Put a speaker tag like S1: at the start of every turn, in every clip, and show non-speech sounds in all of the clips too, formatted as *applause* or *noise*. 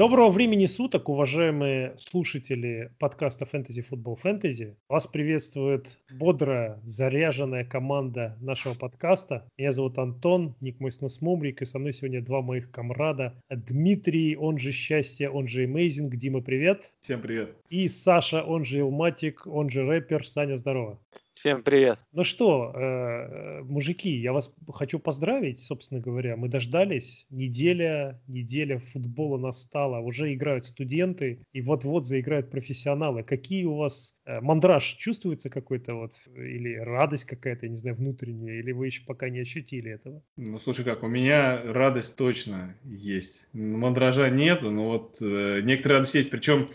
S1: Доброго времени суток, уважаемые слушатели подкаста Fantasy Football Fantasy. Вас приветствует бодрая, заряженная команда нашего подкаста. Меня зовут Антон, ник мой снос Мумрик, и со мной сегодня два моих комрада. Дмитрий, он же Счастье, он же Amazing. Дима, привет.
S2: Всем привет.
S1: И Саша, он же Илматик, он же рэпер. Саня, здорово.
S3: Всем привет.
S1: Ну что, э, мужики, я вас хочу поздравить, собственно говоря. Мы дождались. Неделя, неделя футбола настала. Уже играют студенты, и вот-вот заиграют профессионалы. Какие у вас э, мандраж чувствуется какой-то вот, или радость какая-то, не знаю, внутренняя, или вы еще пока не ощутили этого?
S2: Ну, слушай, как, у меня радость точно есть. Мандража нету, но вот э, некоторые радость есть. Причем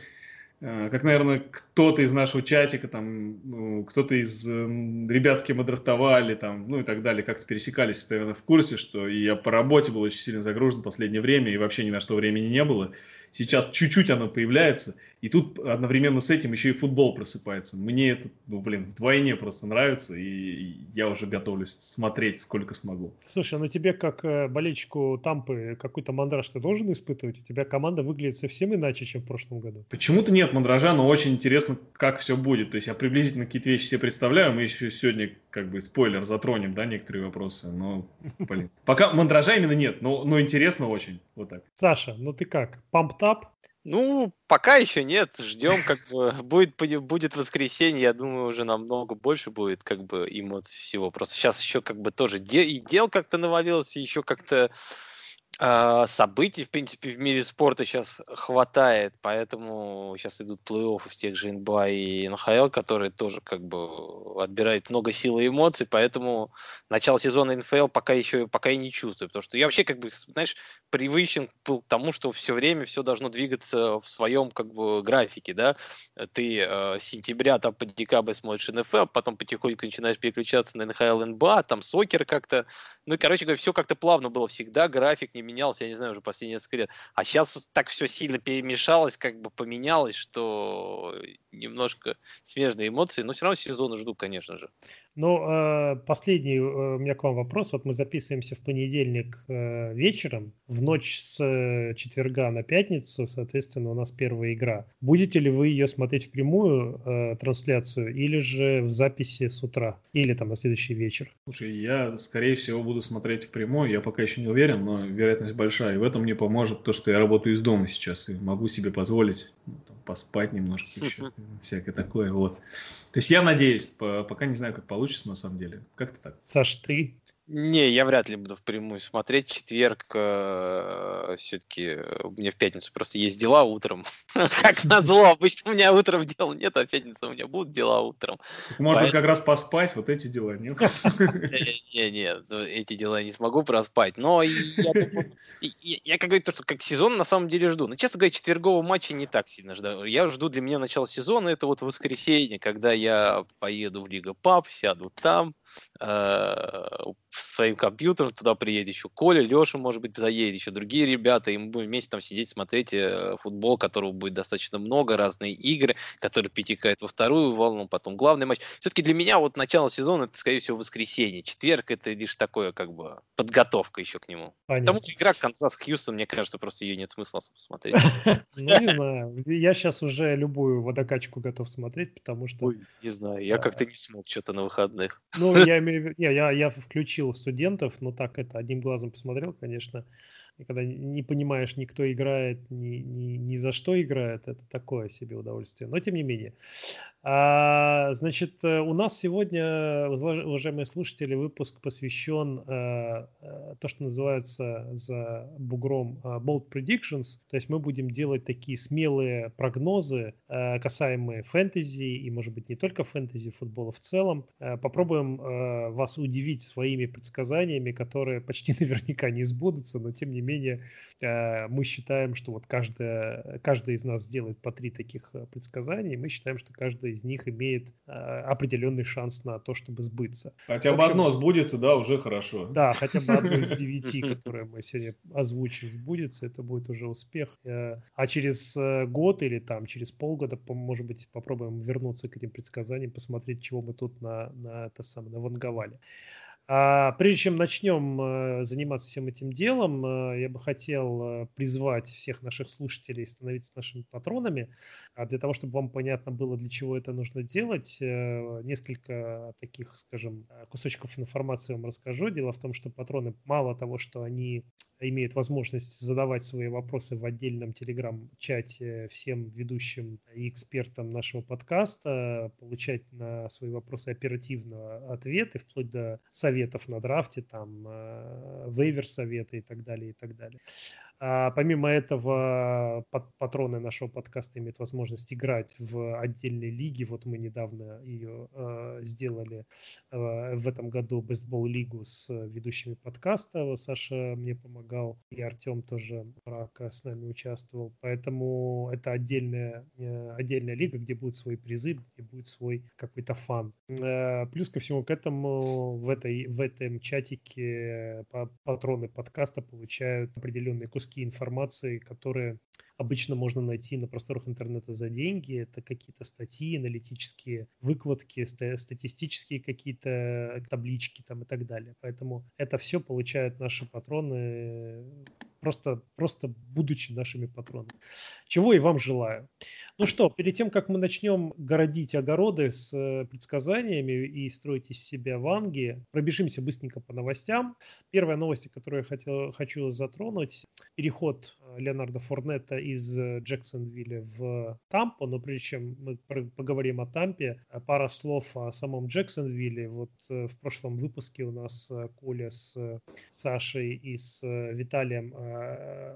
S2: как, наверное, кто-то из нашего чатика, там, ну, кто-то из ребят, с кем мы драфтовали, там, ну и так далее, как-то пересекались, наверное, в курсе, что я по работе был очень сильно загружен в последнее время, и вообще ни на что времени не было. Сейчас чуть-чуть оно появляется, и тут одновременно с этим еще и футбол просыпается. Мне это, ну, блин, вдвойне просто нравится, и я уже готовлюсь смотреть, сколько смогу.
S1: Слушай, ну тебе как э, болельщику Тампы какой-то мандраж ты должен испытывать? У тебя команда выглядит совсем иначе, чем в прошлом году.
S2: Почему-то нет мандража, но очень интересно, как все будет. То есть я приблизительно какие-то вещи себе представляю, мы еще сегодня, как бы, спойлер, затронем, да, некоторые вопросы, но, блин. *laughs* Пока мандража именно нет, но, но интересно очень, вот так.
S1: Саша, ну ты как, памп-тап?
S3: Ну, пока еще нет, ждем, как бы будет, будет воскресенье, я думаю, уже намного больше будет как бы эмоций всего. Просто сейчас еще как бы тоже де- и дел как-то навалилось, и еще как-то событий, в принципе, в мире спорта сейчас хватает, поэтому сейчас идут плей-оффы в тех же НБА и НХЛ, которые тоже как бы отбирают много сил и эмоций, поэтому начало сезона НФЛ пока еще пока и не чувствую, потому что я вообще как бы, знаешь, привычен был к тому, что все время все должно двигаться в своем как бы графике, да, ты э, с сентября там по декабрь смотришь НФЛ, потом потихоньку начинаешь переключаться на НХЛ, НБА, там сокер как-то, ну и, короче говоря, все как-то плавно было всегда, график не менялся, я не знаю, уже последние несколько лет. А сейчас так все сильно перемешалось, как бы поменялось, что немножко смежные эмоции, но все равно сезон жду, конечно же.
S1: Ну, э, последний э, у меня к вам вопрос. Вот мы записываемся в понедельник э, вечером, в ночь с четверга на пятницу, соответственно, у нас первая игра. Будете ли вы ее смотреть в прямую трансляцию или же в записи с утра, или там на следующий вечер?
S2: Слушай, я, скорее всего, буду смотреть в прямую, я пока еще не уверен, но вероятность большая. И в этом мне поможет то, что я работаю из дома сейчас и могу себе позволить ну, там, поспать немножко еще, всякое такое. Вот. То есть я надеюсь, пока не знаю, как получится на самом деле. Как-то так.
S1: Саш, ты
S3: не, я вряд ли буду впрямую смотреть. Четверг э, все-таки у меня в пятницу просто есть дела утром. *laughs* как назло, обычно у меня утром дел нет, а в пятницу у меня будут дела утром.
S2: Можно как раз поспать, вот эти дела нет. *laughs*
S3: Не, не, ну, эти дела не смогу проспать. Но я, как говорю, то, что как сезон на самом деле жду. Но, честно говоря, четвергового матча не так сильно жду. Я жду для меня начало сезона, это вот воскресенье, когда я поеду в Лига Пап, сяду там, э, своим компьютером, туда приедет еще Коля, Леша, может быть, заедет, еще другие ребята, и мы будем вместе там сидеть, смотреть э, футбол, которого будет достаточно много, разные игры, которые перетекают во вторую волну, потом главный матч. Все-таки для меня вот начало сезона, это, скорее всего, воскресенье. Четверг это лишь такое, как бы, подготовка еще к нему. Понятно. Потому что игра Канзас Хьюстон, мне кажется, просто ее нет смысла смотреть. *laughs*
S1: Ну, не знаю. Я сейчас уже любую водокачку готов смотреть, потому что...
S3: не знаю, я как-то не смог что-то на выходных.
S1: Ну, *laughs* я в виду... Я включил студентов, но так это одним глазом посмотрел, конечно. И когда не понимаешь, никто играет, ни, ни, ни за что играет, это такое себе удовольствие. Но тем не менее. А, значит, э, у нас сегодня, уважаемые слушатели, выпуск посвящен а, то, что называется за бугром а, bold predictions. То есть мы будем делать такие смелые прогнозы, касаемые фэнтези и, может быть, не только фэнтези, футбола в целом. Попробуем вас удивить своими предсказаниями, которые почти *laughs* наверняка не сбудутся, но тем не менее мы считаем, что вот каждая, каждый из нас сделает по три таких предсказания, и мы считаем, что каждый из них имеет э, определенный шанс на то, чтобы сбыться.
S2: Хотя бы одно сбудется, да, уже хорошо.
S1: Да, хотя бы одно из девяти, *laughs* которое мы сегодня озвучим, сбудется, это будет уже успех. Э, а через э, год или там через полгода, может быть, попробуем вернуться к этим предсказаниям, посмотреть, чего мы тут на, на это самое, наванговали. А прежде чем начнем э, заниматься всем этим делом, э, я бы хотел э, призвать всех наших слушателей становиться нашими патронами. А для того, чтобы вам понятно было, для чего это нужно делать, несколько таких, скажем, кусочков информации вам расскажу. Дело в том, что патроны мало того, что они имеют возможность задавать свои вопросы в отдельном телеграм-чате всем ведущим и экспертам нашего подкаста, получать на свои вопросы оперативно ответы, вплоть до советов на драфте, там, э, вейвер советы и так далее, и так далее. А помимо этого, патроны нашего подкаста имеют возможность играть в отдельной лиге. Вот мы недавно ее э, сделали э, в этом году бейсбол лигу с ведущими подкаста. Саша мне помогал, и Артем тоже Рака с нами участвовал. Поэтому это отдельная, э, отдельная лига, где будут свои призы, где будет свой какой-то фан. Э, плюс ко всему к этому в, этой, в этом чатике патроны подкаста получают определенные куски куски информации, которые обычно можно найти на просторах интернета за деньги. Это какие-то статьи, аналитические выкладки, статистические какие-то таблички там и так далее. Поэтому это все получают наши патроны просто, просто будучи нашими патронами. Чего и вам желаю. Ну что, перед тем, как мы начнем городить огороды с э, предсказаниями и строить из себя ванги, пробежимся быстренько по новостям. Первая новость, которую я хотел, хочу затронуть, переход э, Леонарда Форнета из э, Джексонвилля в Тампу, но прежде чем мы поговорим о Тампе, пара слов о самом Джексонвилле. Вот в прошлом выпуске у нас Коля с Сашей и с Виталием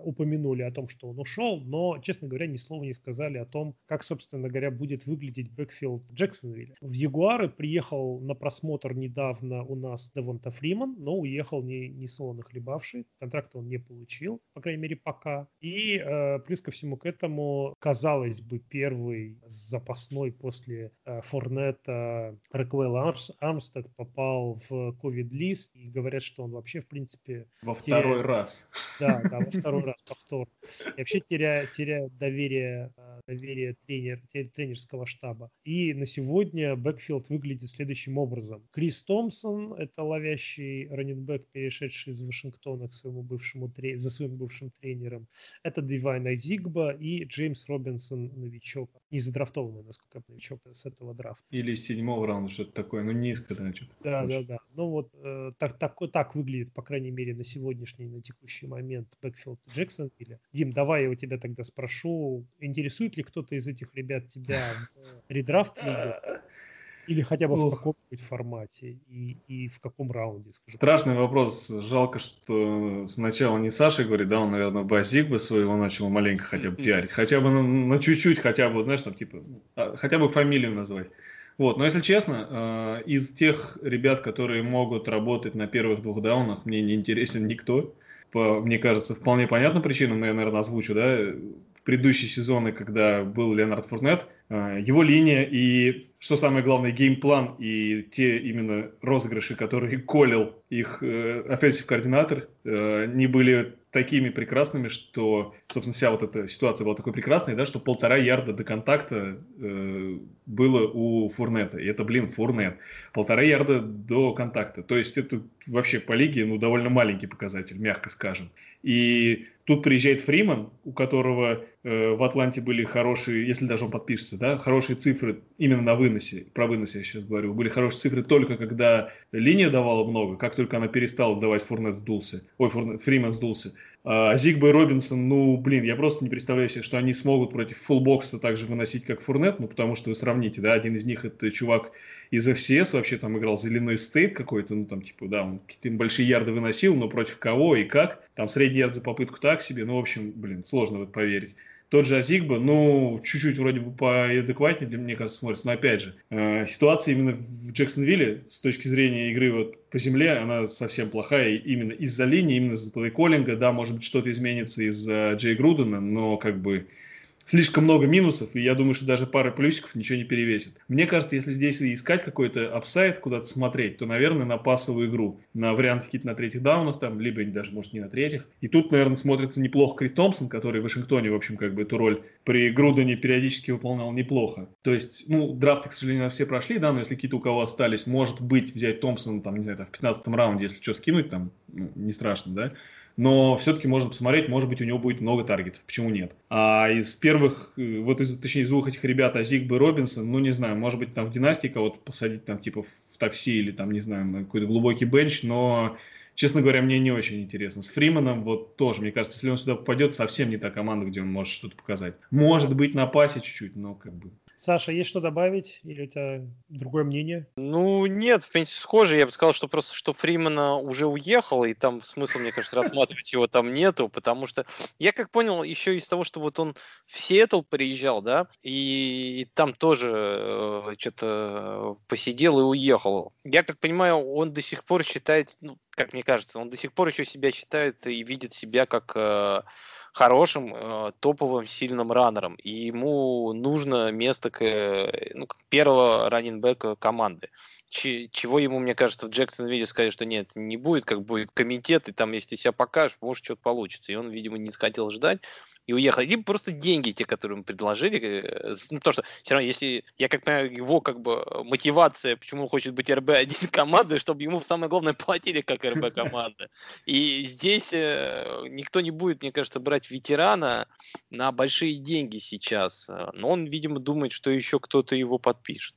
S1: упомянули о том, что он ушел, но, честно говоря, ни слова не сказали о том, как, собственно говоря, будет выглядеть бэкфилд Джексонвилля. В Ягуары приехал на просмотр недавно у нас Девонта Фриман, но уехал не, не солоно хлебавший. Контракт он не получил, по крайней мере, пока. И э, плюс ко всему к этому, казалось бы, первый запасной после э, Форнета Рэквелл Армс, Армстед попал в ковид-лист и говорят, что он вообще, в принципе...
S2: Во теряет... второй раз.
S1: Да, да, во второй раз, повтор. И вообще теряет, теряет доверие, э, доверие тренер, тренерского штаба. И на сегодня backfield выглядит следующим образом. Крис Томпсон, это ловящий running back, перешедший из Вашингтона к своему бывшему за своим бывшим тренером. Это Дивайн Зигба и Джеймс Робинсон, новичок. Не задрафтованный, насколько я новичок с этого драфта.
S2: Или из седьмого раунда, что-то такое, ну низко, да, что-то.
S1: Да, да, да. Ну вот э, так, так, так выглядит, по крайней мере, на сегодняшний, на текущий момент бэкфилд Джексонвилля. Дим, давай я у тебя тогда спрошу, интересует ли кто-то из этих ребят тебя в редрафт? Или хотя бы в каком-нибудь формате? И, и в каком раунде?
S2: Скажи. Страшный вопрос. Жалко, что сначала не Саша говорит, да, он, наверное, Базик бы своего начал маленько хотя бы пиарить. Хотя бы на, на чуть-чуть, хотя бы, знаешь, там, типа, а, хотя бы фамилию назвать. Вот, но если честно, э, из тех ребят, которые могут работать на первых двух даунах, мне не интересен никто. По, мне кажется, вполне понятна причина, но я, наверное, озвучу, да, предыдущие сезоны, когда был Леонард Фурнет, э, его линия и, что самое главное, gameplan и те именно розыгрыши, которые call ил их offensive coordinator, э, не были такими прекрасными, что, собственно, вся вот эта ситуация была такой прекрасной, да, что полтора ярда до контакта э, было у Фурнета. И это, блин, Фурнет. Полтора ярда до контакта. То есть это вообще по лиге, ну, довольно маленький показатель, мягко скажем. И тут приезжает Фриман, у которого э, в Атланте были хорошие, если даже он подпишется, да, хорошие цифры именно на выносе, про вынос я сейчас говорю, были хорошие цифры только когда линия давала много, как только она перестала давать, Фурнет сдулся, ой, Фурнет, Фриман сдулся. А Зигба и Робинсон, ну, блин, я просто не представляю себе, что они смогут против фулбокса также выносить, как Фурнет, ну, потому что вы сравните, да, один из них это чувак из FCS, вообще там играл за Illinois State какой-то, ну, там, типа, да, он какие-то большие ярды выносил, но против кого и как, там средний ярд за попытку так себе, ну, в общем, блин, сложно в это поверить. Тот же Азигба, ну, чуть-чуть вроде бы поадекватнее, для мне кажется, смотрится. Но опять же, э, ситуация именно в Джексонвилле с точки зрения игры вот по земле, она совсем плохая именно из-за линии, именно из-за плейколлинга. Да, может быть, что-то изменится из-за Джей Грудена, но как бы слишком много минусов, и я думаю, что даже пара плюсиков ничего не перевесит. Мне кажется, если здесь искать какой-то upside, куда-то смотреть, то, наверное, на пасовую игру, на варианты какие-то на третьих даунах, там, либо даже, может, не на третьих. И тут, наверное, смотрится неплохо Крис Томпсон, который в Вашингтоне, в общем, как бы эту роль при Грудене периодически выполнял неплохо. То есть, ну, драфты, к сожалению, все прошли, да, но если какие-то у кого остались, может быть, взять Томпсона, там, не знаю, там, в 15 раунде, если что, скинуть, там, ну, не страшно, да но все-таки можно посмотреть, может быть, у него будет много таргетов, почему нет. А из первых, э, вот из, точнее, из двух этих ребят, Азигбы и Робинсон, ну, не знаю, может быть, там в династии кого-то посадить, там, типа, в такси или, там, не знаю, на какой-то глубокий бенч, но честно говоря, мне не очень интересно. С Фриманом вот тоже, мне кажется, если он сюда попадет, совсем не та команда, где он может что-то показать. Может быть, на пасе чуть-чуть, но как бы
S1: Саша, есть что добавить? Или тебя другое мнение?
S3: Ну, нет, в принципе, схоже. Я бы сказал, что просто, что Фримана уже уехал, и там смысла, мне кажется, рассматривать его там нету, потому что я как понял, еще из того, что вот он в Сиэтл приезжал, да, и там тоже э, что-то посидел и уехал. Я как понимаю, он до сих пор считает, ну, как мне кажется, он до сих пор еще себя считает и видит себя как э, хорошим, э, топовым, сильным раннером. И ему нужно место к, э, ну, первого раннинбека команды. Ч, чего ему, мне кажется, в Джексонвилле сказали, что нет, не будет, как будет комитет, и там, если себя покажешь, может, что-то получится. И он, видимо, не хотел ждать и уехал. Либо просто деньги, те, которые ему предложили. Э, ну, то, что все равно, если, я как понимаю, его как бы мотивация, почему он хочет быть РБ-1 *laughs* командой, чтобы ему самое главное платили как РБ *laughs* команда. И здесь э, никто не будет, мне кажется, брать ветерана на большие деньги сейчас. Но он, видимо, думает, что еще кто-то его подпишет.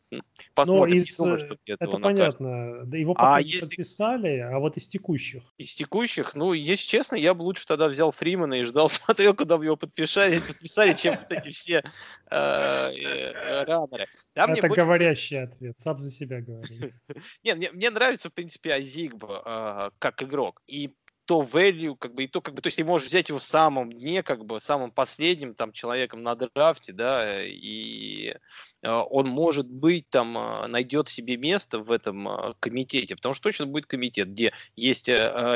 S1: Посмотрим. из, думаю, что это понятно. Да его а если... подписали, а вот из текущих?
S3: Из текущих, ну, если честно, я бы лучше тогда взял Фримана и ждал, *laughs* смотрел, куда бы его подписали, подписали чем вот эти все э,
S1: э, раннеры. Это говорящий ответ, сам за себя говорит. *laughs*
S3: Не, мне нравится, в принципе, Азигба э, как игрок. И то value, как бы, и то, как бы, то есть ты можешь взять его в самом дне, как бы, самым последним там человеком на драфте, да, и он может быть там, а, найдет себе место в этом а, комитете, потому что точно будет комитет, где есть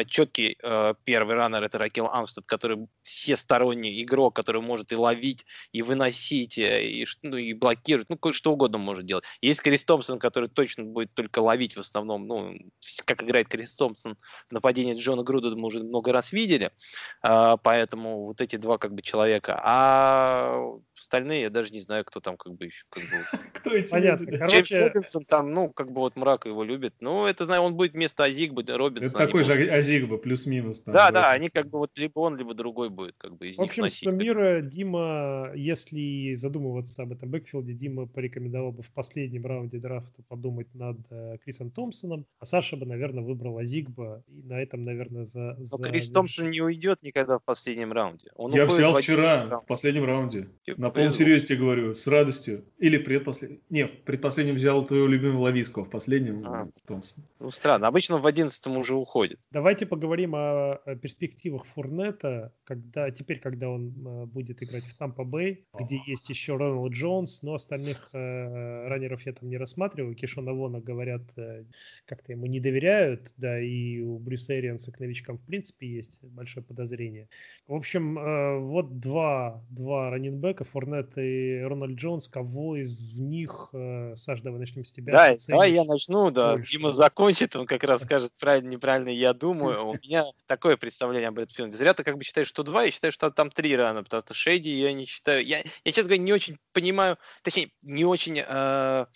S3: четкий первый раннер, это Ракел Амстед, который всесторонний игрок, который может и ловить, и выносить, и, ну, и блокировать, ну, что угодно может делать. Есть Крис Томпсон, который точно будет только ловить в основном, ну, как играет Крис Томпсон в нападении Джона Груда, мы уже много раз видели, поэтому вот эти два как бы человека, а остальные я даже не знаю, кто там как бы еще как бы *laughs*
S1: Кто эти Понятно. люди?
S3: Короче... Джеймс Робинсон там, ну, как бы вот мрак его любит. Ну, это, знаю, он будет вместо Азигбы, Робинсона.
S2: Это такой же Азигба, плюс-минус.
S3: Там, да, да, они как бы вот либо он, либо другой будет как бы из
S1: В общем, них суммируя, Дима, если задумываться об этом бэкфилде, Дима порекомендовал бы в последнем раунде драфта подумать над э, Крисом Томпсоном, а Саша бы, наверное, выбрал Азигба, и на этом, наверное, за...
S3: Но за... Крис Томпсон не уйдет никогда в последнем раунде.
S2: Он Я взял вчера, в последнем раунде. Типа, на полном серьезе тебе говорю, с радостью. Или предпоследнем. Не, в предпоследнем взял твою любимую Лависку, а в последнем а.
S3: Томпсон. Ну, странно. Обычно в одиннадцатом уже уходит.
S1: Давайте поговорим о, перспективах Фурнета, когда, теперь, когда он э, будет играть в Тампа Бэй, где есть еще Рональд Джонс, но остальных э, раннеров я там не рассматриваю. Кишона Вона, говорят, э, как-то ему не доверяют, да, и у Брюса Эрианса к новичкам в принципе есть большое подозрение. В общем, э, вот два, два раннинбека, Фурнет и Рональд Джонс, кого из них, э, Саш, давай начнем с тебя.
S3: Да, давай я начну, да, больше. Дима закончит, он как раз скажет правильно, неправильно, я думаю. *laughs* У меня такое представление об этом backfield е. Зря ты как бы считаешь, что два, я считаю, что там три рано, потому что Шейди я не считаю, я, я честно говоря, не очень понимаю, точнее, не очень... Э,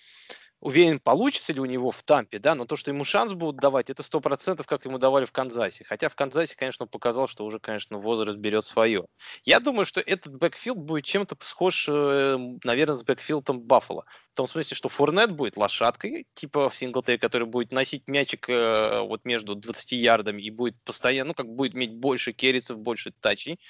S3: уверен, получится ли у него в Тампе, да, но то, что ему шанс будут давать, это сто процентов, как ему давали в Канзасе. Хотя в Канзасе, конечно, показал, что уже, конечно, возраст берет свое. Я думаю, что этот backfield будет чем-то схож, э, наверное, с бэкфилдом Баффало. В том смысле, что Фурнет будет лошадкой, типа в синглтей, который будет носить мячик э, вот между 20 ярдами и будет постоянно, ну, как будет иметь больше керрицев, больше тачей.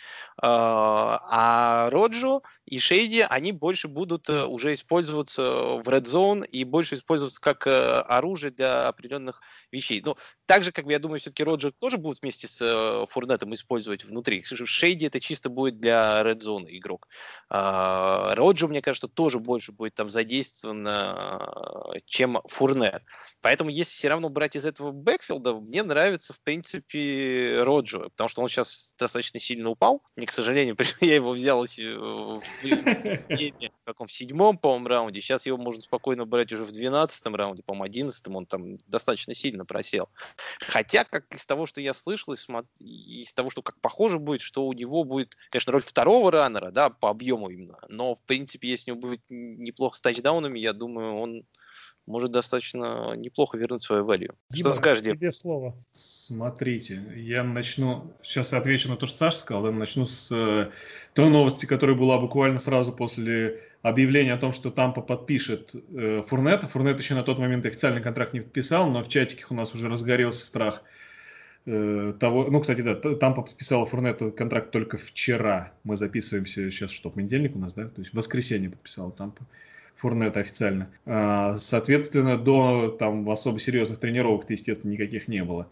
S3: А, а Роджо и Шейди, они больше будут э, уже использоваться в Red Zone и больше использоваться как э, оружие для определенных вещей. Но также, как бы, я думаю, все-таки Роджер тоже будет вместе с э, Фурнетом использовать внутри. Шейди это чисто будет для Red Zone игрок. А, Роджер, мне кажется, тоже больше будет там задействовать собственно, чем Фурнет. Поэтому, если все равно брать из этого бэкфилда, мне нравится, в принципе, Роджо, потому что он сейчас достаточно сильно упал. Не, к сожалению, *laughs* я его взял в, в *laughs* каком седьмом, по-моему, раунде. Сейчас его можно спокойно брать уже в двенадцатом раунде, по-моему, одиннадцатом. Он там достаточно сильно просел. Хотя, как из того, что я слышал, из того, что как похоже будет, что у него будет, конечно, роль второго раннера, да, по объему именно. Но, в принципе, если у него будет неплохо с тачдаунами, я думаю, он может достаточно неплохо вернуть свою value.
S1: Дима, что скажешь, Дим? Тебе слово.
S2: Смотрите, я начну, сейчас отвечу на то, что Саша сказал, я начну с э, той новости, которая была буквально сразу после объявления о том, что Тампа подпишет э, Фурнета. Фурнет еще на тот момент официальный контракт не подписал, но в чатиках у нас уже разгорелся страх э, того, ну, кстати, да, Тампа подписала Фурнету контракт только вчера. Мы записываемся сейчас, что, понедельник у нас, да? То есть в воскресенье подписала Тампа. Фурнета официально. А, соответственно, до там особо серьезных тренировок-то, естественно, никаких не было.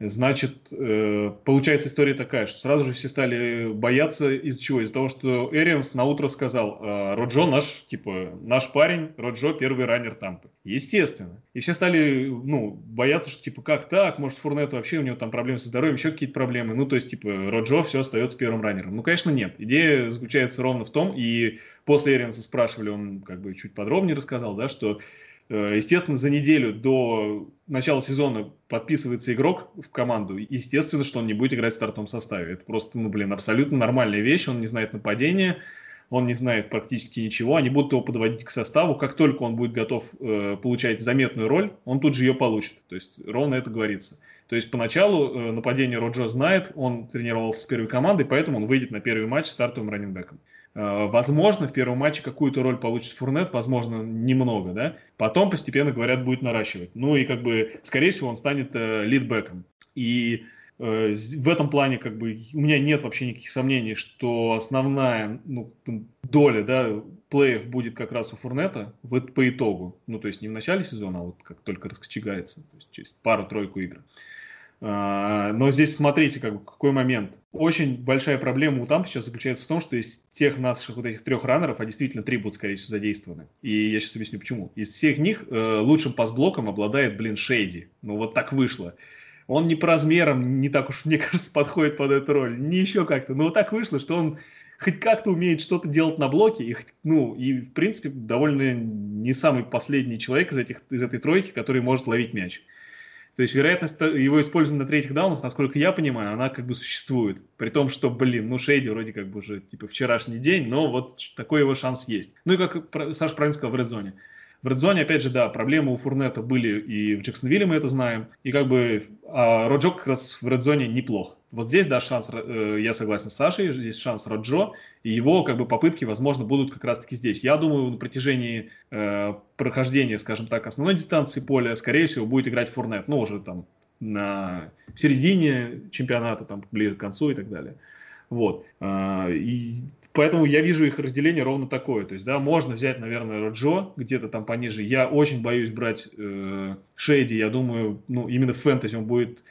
S2: Значит, э, получается история такая, что сразу же все стали бояться из-за чего? Из-за того, что Эрианс на утро сказал, «А, Роджо наш, типа, наш парень, Роджо первый раннер Тампы. Естественно. И все стали, ну, бояться, что, типа, как так? Может, Фурнет вообще у него там проблемы со здоровьем, еще какие-то проблемы. Ну, то есть, типа, Роджо все остается первым раннером. Ну, конечно, нет. Идея заключается ровно в том, и после Эрианса спрашивали, он как бы чуть подробнее рассказал, да, что естественно, за неделю до начала сезона подписывается игрок в команду. Естественно, что он не будет играть в стартовом составе. Это просто, ну, блин, абсолютно нормальная вещь. Он не знает нападения, он не знает практически ничего. Они будут его подводить к составу. Как только он будет готов э, получать заметную роль, он тут же ее получит. То есть ровно это говорится. То есть поначалу э, нападение Роджо знает, он тренировался с первой командой, поэтому он выйдет на первый матч стартовым раненбеком. Э, возможно, в первом матче какую-то роль получит Фурнет, возможно, немного, да. Потом постепенно, говорят, будет наращивать. Ну и как бы, скорее всего, он станет э, лидбеком. И э, в этом плане как бы у меня нет вообще никаких сомнений, что основная ну, доля да, плеев будет как раз у Фурнета в, по итогу. Ну, то есть не в начале сезона, а вот как только раскочегается, то есть через пару-тройку игр. Но здесь смотрите, как какой момент. Очень большая проблема у Тампа сейчас заключается в том, что из тех наших вот этих трех раннеров, а действительно три будут, скорее всего, задействованы. И я сейчас объясню, почему. Из всех них э, лучшим пасблоком обладает, блин, Шейди. Ну вот так вышло. Он не по размерам, не так уж, *laughs* мне кажется, подходит под эту роль. Не еще как-то. Но вот так вышло, что он хоть как-то умеет что-то делать на блоке, и, ну, и, в принципе, довольно не самый последний человек из, этих, из этой тройки, который может ловить мяч. То есть вероятность его использования на третьих даунах, насколько я понимаю, она как бы существует. При том, что, блин, ну Шейди вроде как бы уже типа вчерашний день, но вот такой его шанс есть. Ну и как Саша правильно сказал, в редзоне. В редзоне, опять же, да, проблемы у Фурнета были и в Джексонвилле мы это знаем. И как бы а Роджо как раз в редзоне неплох. Вот здесь, да, шанс, э, я согласен с Сашей, здесь шанс Роджо, и его как бы попытки, возможно, будут как раз-таки здесь. Я думаю, на протяжении э, прохождения, скажем так, основной дистанции поля, скорее всего, будет играть Фурнет, ну, уже там на середине чемпионата, там, ближе к концу и так далее. Вот. А, и Поэтому я вижу их разделение ровно такое. То есть, да, можно взять, наверное, Роджо где-то там пониже. Я очень боюсь брать э, Шейди. Я думаю, ну, именно в фэнтези он будет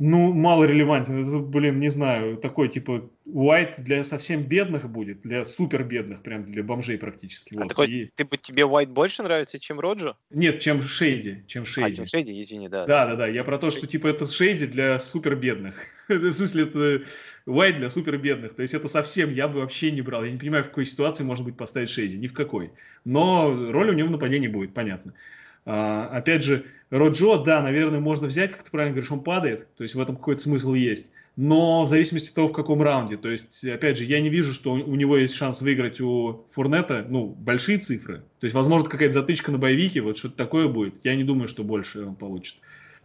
S2: ну, мало релевантен. Это, блин, не знаю, такой типа Уайт для совсем бедных будет, для супер бедных, прям для бомжей практически.
S3: А вот. такой, и... ты, тебе Уайт больше нравится, чем Роджо?
S2: Нет, чем Шейди, чем Шейди. А, чем
S3: Шейди, извини, да.
S2: Да, да, да, я про то, что типа это Шейди для супер бедных. *laughs* В смысле, это Уайт для супер бедных. То есть это совсем я бы вообще не брал. Я не понимаю, в какой ситуации может быть поставить Шейди, ни в какой. Но роль у него в нападении будет, понятно. А, опять же, Роджо, да, наверное, можно взять, как ты правильно говоришь, он падает, то есть в этом какой-то смысл есть. Но в зависимости от того, в каком раунде. То есть, опять же, я не вижу, что у него есть шанс выиграть у Фурнета, ну, большие цифры. То есть, возможно, какая-то затычка на боевике, вот что-то такое будет. Я не думаю, что больше он получит.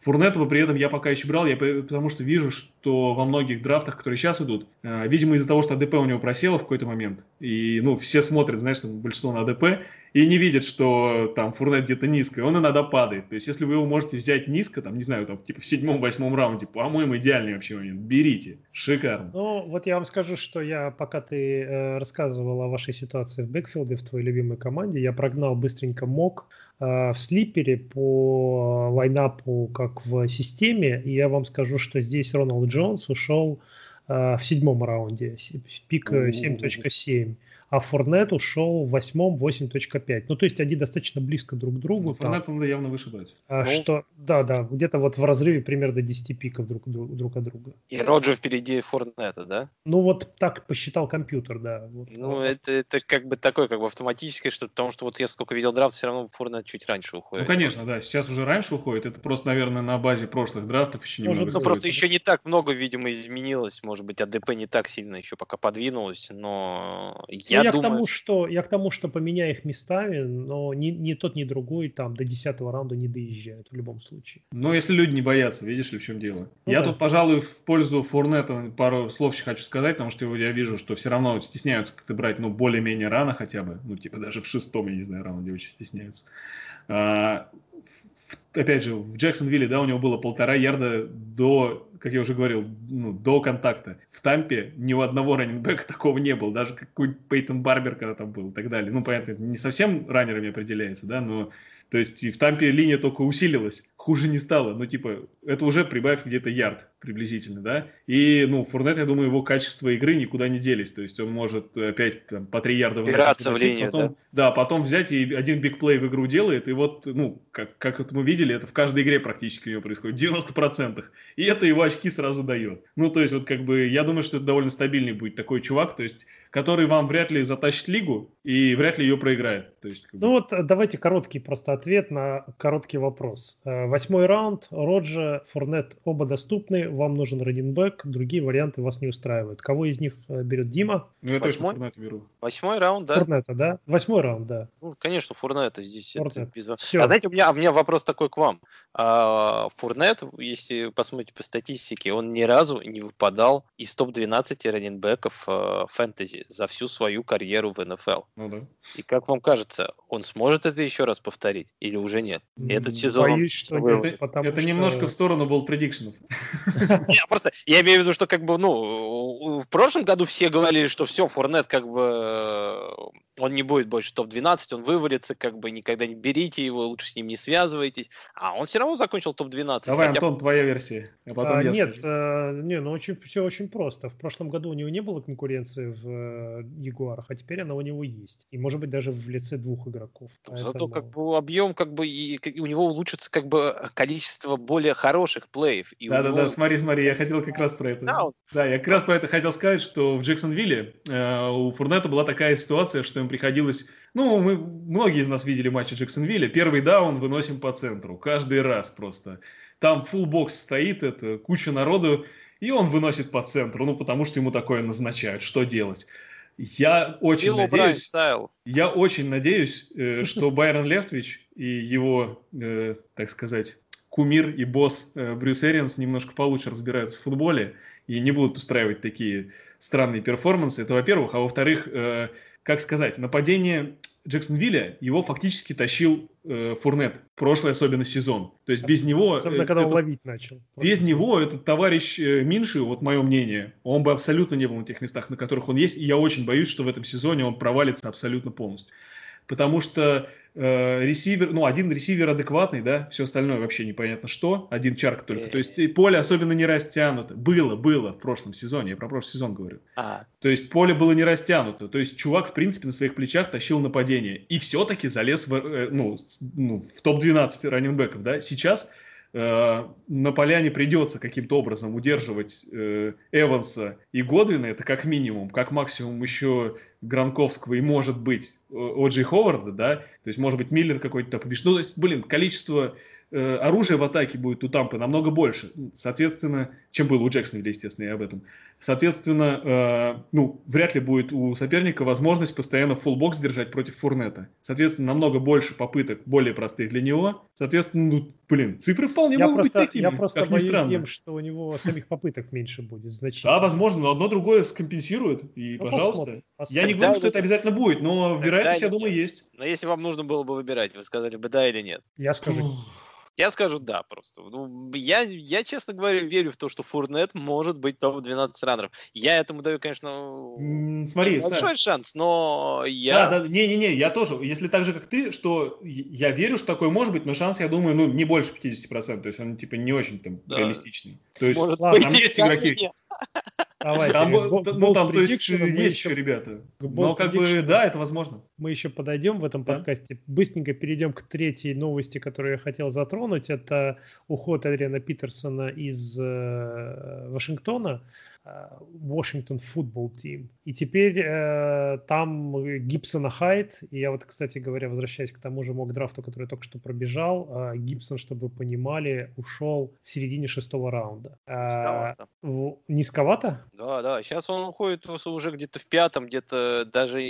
S2: Фурнетова при этом я пока еще брал, я потому что вижу, что во многих драфтах, которые сейчас идут, э, видимо, из-за того, что АДП у него просело в какой-то момент, и, ну, все смотрят, знаешь, что большинство на АДП, и не видят, что там Фурнет где-то низко, и он иногда падает. То есть, если вы его можете взять низко, там, не знаю, там, типа в седьмом-восьмом раунде, по-моему, идеальный вообще момент, берите, шикарно.
S1: Ну, вот я вам скажу, что я, пока ты э, рассказывал о вашей ситуации в бэкфилде, в твоей любимой команде, я прогнал быстренько мок, в слипере по лайнапу как в системе. И я вам скажу, что здесь Роналд Джонс ушел э, в седьмом раунде, пик 7.7. а Форнет ушел в восьмом 8.5. Ну, то есть они достаточно близко друг к другу. Ну,
S2: Форнет надо явно выше брать.
S1: А, ну, что, да, да, где-то вот в разрыве примерно 10 пиков друг, друг, друг от друга.
S3: И Роджер впереди Форнета, да?
S1: Ну, вот так посчитал компьютер, да. Вот.
S3: Ну, это, это как бы такое, как бы автоматическое что-то, потому что вот я сколько видел драфт, все равно Форнет чуть раньше уходит.
S2: Ну, конечно, да, сейчас уже раньше уходит, это просто, наверное, на базе прошлых драфтов еще немного
S3: Ну, просто еще не так много, видимо, изменилось, может быть, АДП не так сильно еще пока подвинулось, но я,
S1: ну, я
S3: думаю...
S1: К тому, что, я к тому, что поменяя их местами, но ни, ни тот, ни другой там до 10 раунда не доезжают в любом случае.
S2: Но если люди не боятся, видишь ли, в чем дело. Ну, я да. тут, пожалуй, в пользу Фурнета пару слов еще хочу сказать, потому что я вижу, что все равно стесняются как-то брать, ну, более-менее рано хотя бы, ну, типа даже в шестом, я не знаю, раунде очень стесняются. А, опять же, в Джексонвилле, да, у него было полтора ярда до, как я уже говорил, ну, до контакта. В Тампе ни у одного раненбека *laughs* такого не было, даже какой-нибудь Пейтон Барбер когда там был и так далее. Ну, понятно, не совсем раннерами определяется, да, но то есть и в Тампе линия только усилилась, хуже не стало. Ну, типа, это уже прибавь где-то ярд приблизительно, да. И, ну, Фурнет, я думаю, его качество игры никуда не делись. То есть он может опять там, по три ярда
S3: выносить, выносить линию,
S2: потом, да? да, потом взять и один бигплей в игру делает. И вот, ну, как, как это мы видели, это в каждой игре практически у него происходит, 90%. И это его очки сразу дает. Ну, то есть вот как бы, я думаю, что это довольно стабильный будет такой чувак, то есть, который вам вряд ли затащит лигу и вряд ли ее проиграет. То есть,
S1: как бы... Ну вот давайте короткий просто ответ на короткий вопрос. Э, восьмой раунд, Роджер, Фурнет оба доступны, вам нужен раненбэк, другие варианты вас не устраивают. Кого из них э, берет Дима?
S2: Ну, я Восьмой? точно Фурнет беру.
S3: Восьмой раунд, да?
S1: Фурнета, да? Восьмой раунд, да.
S3: Ну, конечно, Фурнета здесь. Фурнет. Это без... Все. А знаете, у меня, у меня вопрос такой к вам. А, Фурнет, если посмотрите по статистике, он ни разу не выпадал из топ-12 раненбеков э, фэнтези за всю свою карьеру в НФЛ.
S2: Ну да.
S3: И как вам кажется, он сможет это еще раз повторить или уже нет? Этот сезон...
S1: Боюсь, что нет,
S2: это, это что... немножко в сторону был предикшенов. *laughs* *laughs*
S3: Просто я имею в виду, что как бы, ну, в прошлом году все говорили, что все, Форнет как бы он не будет больше топ-12, он вывалится, как бы никогда не берите его, лучше с ним не связывайтесь. А он все равно закончил топ-12.
S2: Давай, хотя... Антон, твоя версия.
S1: А потом а, я нет, а, не, ну очень, все очень просто. В прошлом году у него не было конкуренции в э, Ягуарах, а теперь она у него есть. И может быть даже в лице двух игроков.
S3: Поэтому... Зато как бы объем, как бы и, у него улучшится как бы количество более хороших плеев.
S2: Да-да-да, него... смотри, смотри, я хотел как раз про это. Да, он... да, я как раз про это хотел сказать, что в Джексонвилле э, у Фурнета была такая ситуация, что им приходилось... Ну, мы, многие из нас видели матчи Джексонвилля. Первый даун выносим по центру. Каждый раз просто. Там full бокс стоит, это куча народу, и он выносит по центру, ну, потому что ему такое назначают. Что делать? Я очень Билл надеюсь, я очень надеюсь, э, что Байрон Левтвич и его, э, так сказать, кумир и босс э, Брюс Эрианс немножко получше разбираются в футболе и не будут устраивать такие странные перформансы. Это во-первых. А во-вторых, э, как сказать, нападение Джексонвилля его фактически тащил э, Фурнет, прошлый особенно сезон. То есть без него...
S1: Особенно, э, когда этот, он ловить начал.
S2: Без него этот товарищ э, Минши, вот мое мнение, он бы абсолютно не был на тех местах, на которых он есть, и я очень боюсь, что в этом сезоне он провалится абсолютно полностью. Потому что э, ресивер, ну, один ресивер адекватный, да, все остальное вообще непонятно что, один чарк только. То есть поле особенно не растянуто. Было, было в прошлом сезоне, я про прошлый сезон говорю. А. То есть поле было не растянуто. То есть чувак, в принципе, на своих плечах тащил нападение. И все-таки залез в, э, ну, ну, в топ-12 раненбеков, да. Сейчас на поляне придется каким-то образом удерживать э, Эванса и Годвина, это как минимум, как максимум еще Гранковского и может быть Оджи Ховарда, да, то есть может быть Миллер какой-то побежит. Ну, то есть, блин, количество э, оружия в атаке будет у Тампы намного больше, соответственно, чем было у Джексона, естественно, и об этом. Соответственно, э, ну, вряд ли будет у соперника возможность постоянно фуллбокс держать против Фурнета. Соответственно, намного больше попыток, более простых для него. Соответственно, ну, блин, цифры вполне я могут
S1: просто,
S2: быть такими,
S1: Я просто как боюсь тем, что у него самих попыток меньше будет значительно.
S2: Да, возможно, но одно другое скомпенсирует, и, ну, пожалуйста. Посмотрим, посмотрим. Я не говорю, что это обязательно будет, но вероятность, я думаю, есть.
S3: Но если вам нужно было бы выбирать, вы сказали бы да или нет?
S1: Я скажу.
S3: Я скажу да просто. Ну, я, я, честно говоря, верю в то, что Фурнет может быть топ-12 раннеров. Я этому даю, конечно,
S2: Смотри,
S3: большой Сань. шанс, но я...
S2: Да, да, не-не-не, я тоже, если так же, как ты, что я верю, что такое может быть, но шанс, я думаю, ну, не больше 50%, то есть он, типа, не очень там да. реалистичный. То есть
S3: Может
S2: ладно,
S3: быть,
S2: есть игроки.
S3: нет. *laughs*
S1: Давайте.
S2: Там, т- ну, там, то есть,
S1: мы
S2: есть
S1: еще-
S2: ребята. Но как бы, да, это возможно.
S1: Мы еще подойдем в этом
S2: Да.
S1: подкасте. Быстренько перейдем к третьей новости, которую я хотел затронуть. Это уход Адриана Питерсона из э, Вашингтона. э, Washington Football Team. И теперь э, там Гибсона Хайт. И я вот, кстати говоря, возвращаясь к тому же мок-драфту, который я только что пробежал, э, Гибсон, чтобы вы понимали, ушел в середине шестого раунда. Э,
S3: Низковато.
S1: в- Низковато?
S3: Да, да. Сейчас он уходит уже- где-то в пятом, где-то даже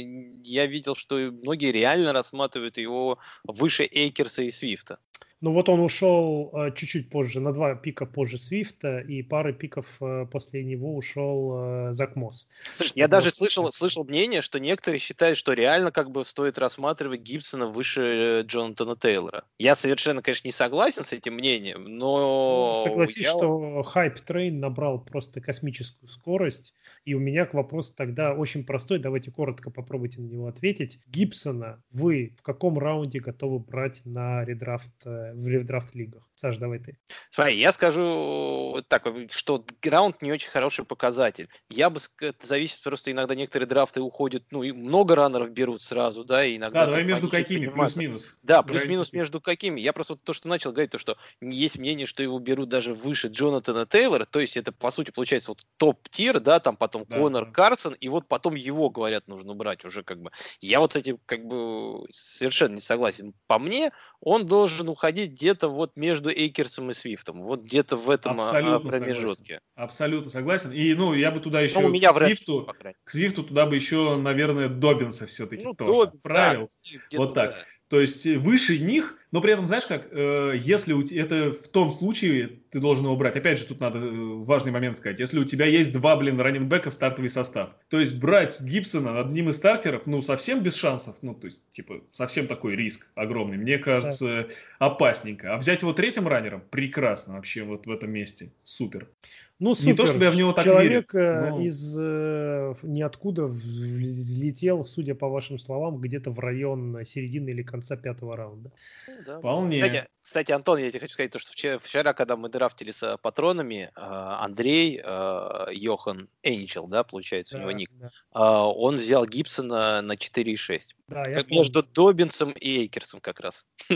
S3: я видел, что многие реально рассматривают его выше Эйкерса и Свифта.
S1: Ну вот он ушел э, чуть-чуть позже, на два пика позже Свифта, и пары пиков э, после него ушел э, Зак Мосс.
S3: Слушай, я
S1: Вот.
S3: даже слышал, слышал мнение, что некоторые считают, что реально как бы стоит рассматривать Гибсона выше Джонатана Тейлора. Я совершенно, конечно, не согласен с этим мнением, но...
S1: Ну, Согласись,
S3: я-
S1: что hype train набрал просто космическую скорость, и у меня к вопросу тогда очень простой, давайте коротко попробуйте на него ответить. Гибсона вы в каком раунде готовы брать на redraft, в редрафт лигах? Саш, давай ты.
S3: Смотри, я скажу вот так, что раунд не очень хороший показатель. Я бы, это зависит просто иногда некоторые драфты уходят, ну и много раннеров берут сразу, да, и иногда...
S2: Да, давай между какими, плюс-минус.
S3: Да, плюс-минус между какими. Я просто вот то, что начал говорить, то, что есть мнение, что его берут даже выше Джонатана Тейлора, то есть это, по сути, получается вот топ-тир, да, там потом
S2: Да,
S3: Конор
S2: да.
S3: Карсон, и вот потом его, говорят, нужно брать уже как бы. Я вот с этим как бы совершенно не согласен. По мне, он должен уходить где-то вот между Эйкерсом и Свифтом, вот где-то в этом а,
S2: Абсолютно
S3: промежутке.
S2: Абсолютно согласен. И, ну, я бы туда еще
S3: Ну, у меня
S2: к Свифту, к Свифту туда бы еще, наверное, Добинса все-таки.
S3: Ну,
S2: тоже
S3: Доббинс, да,
S2: отправил.
S3: где-то,
S2: Вот так.
S3: да.
S2: То есть э, выше них, но при этом, знаешь как, э, если у те- это в том случае ты должен его брать. Опять же, тут надо э, важный момент сказать. Если у тебя есть два, блин, раненбека в стартовый состав, то есть брать Гибсона одним из стартеров, ну, совсем без шансов, ну, то есть, типа, совсем такой риск огромный, мне кажется, опасненько. А взять его третьим раннером, прекрасно вообще вот в этом месте. Супер.
S1: Ну,
S2: Не то,
S1: супер.
S2: чтобы я в него так
S1: Человек
S2: верю,
S1: э,
S2: но-
S1: из э, ниоткуда взлетел, судя по вашим словам, где-то в район середины или конца пятого раунда.
S3: Ну, да.
S2: Вполне.
S3: Кстати, кстати, Антон, я тебе хочу сказать, то, что вчера, вчера, когда мы драфтили с э, патронами, э, Андрей э, Йохан Энджел, да, получается, у него
S1: Да,
S3: ник,
S1: да.
S3: э, он взял Гибсона на 4,6.
S1: Да, я
S3: Как между Добинсом и Эйкерсом как раз. *laughs*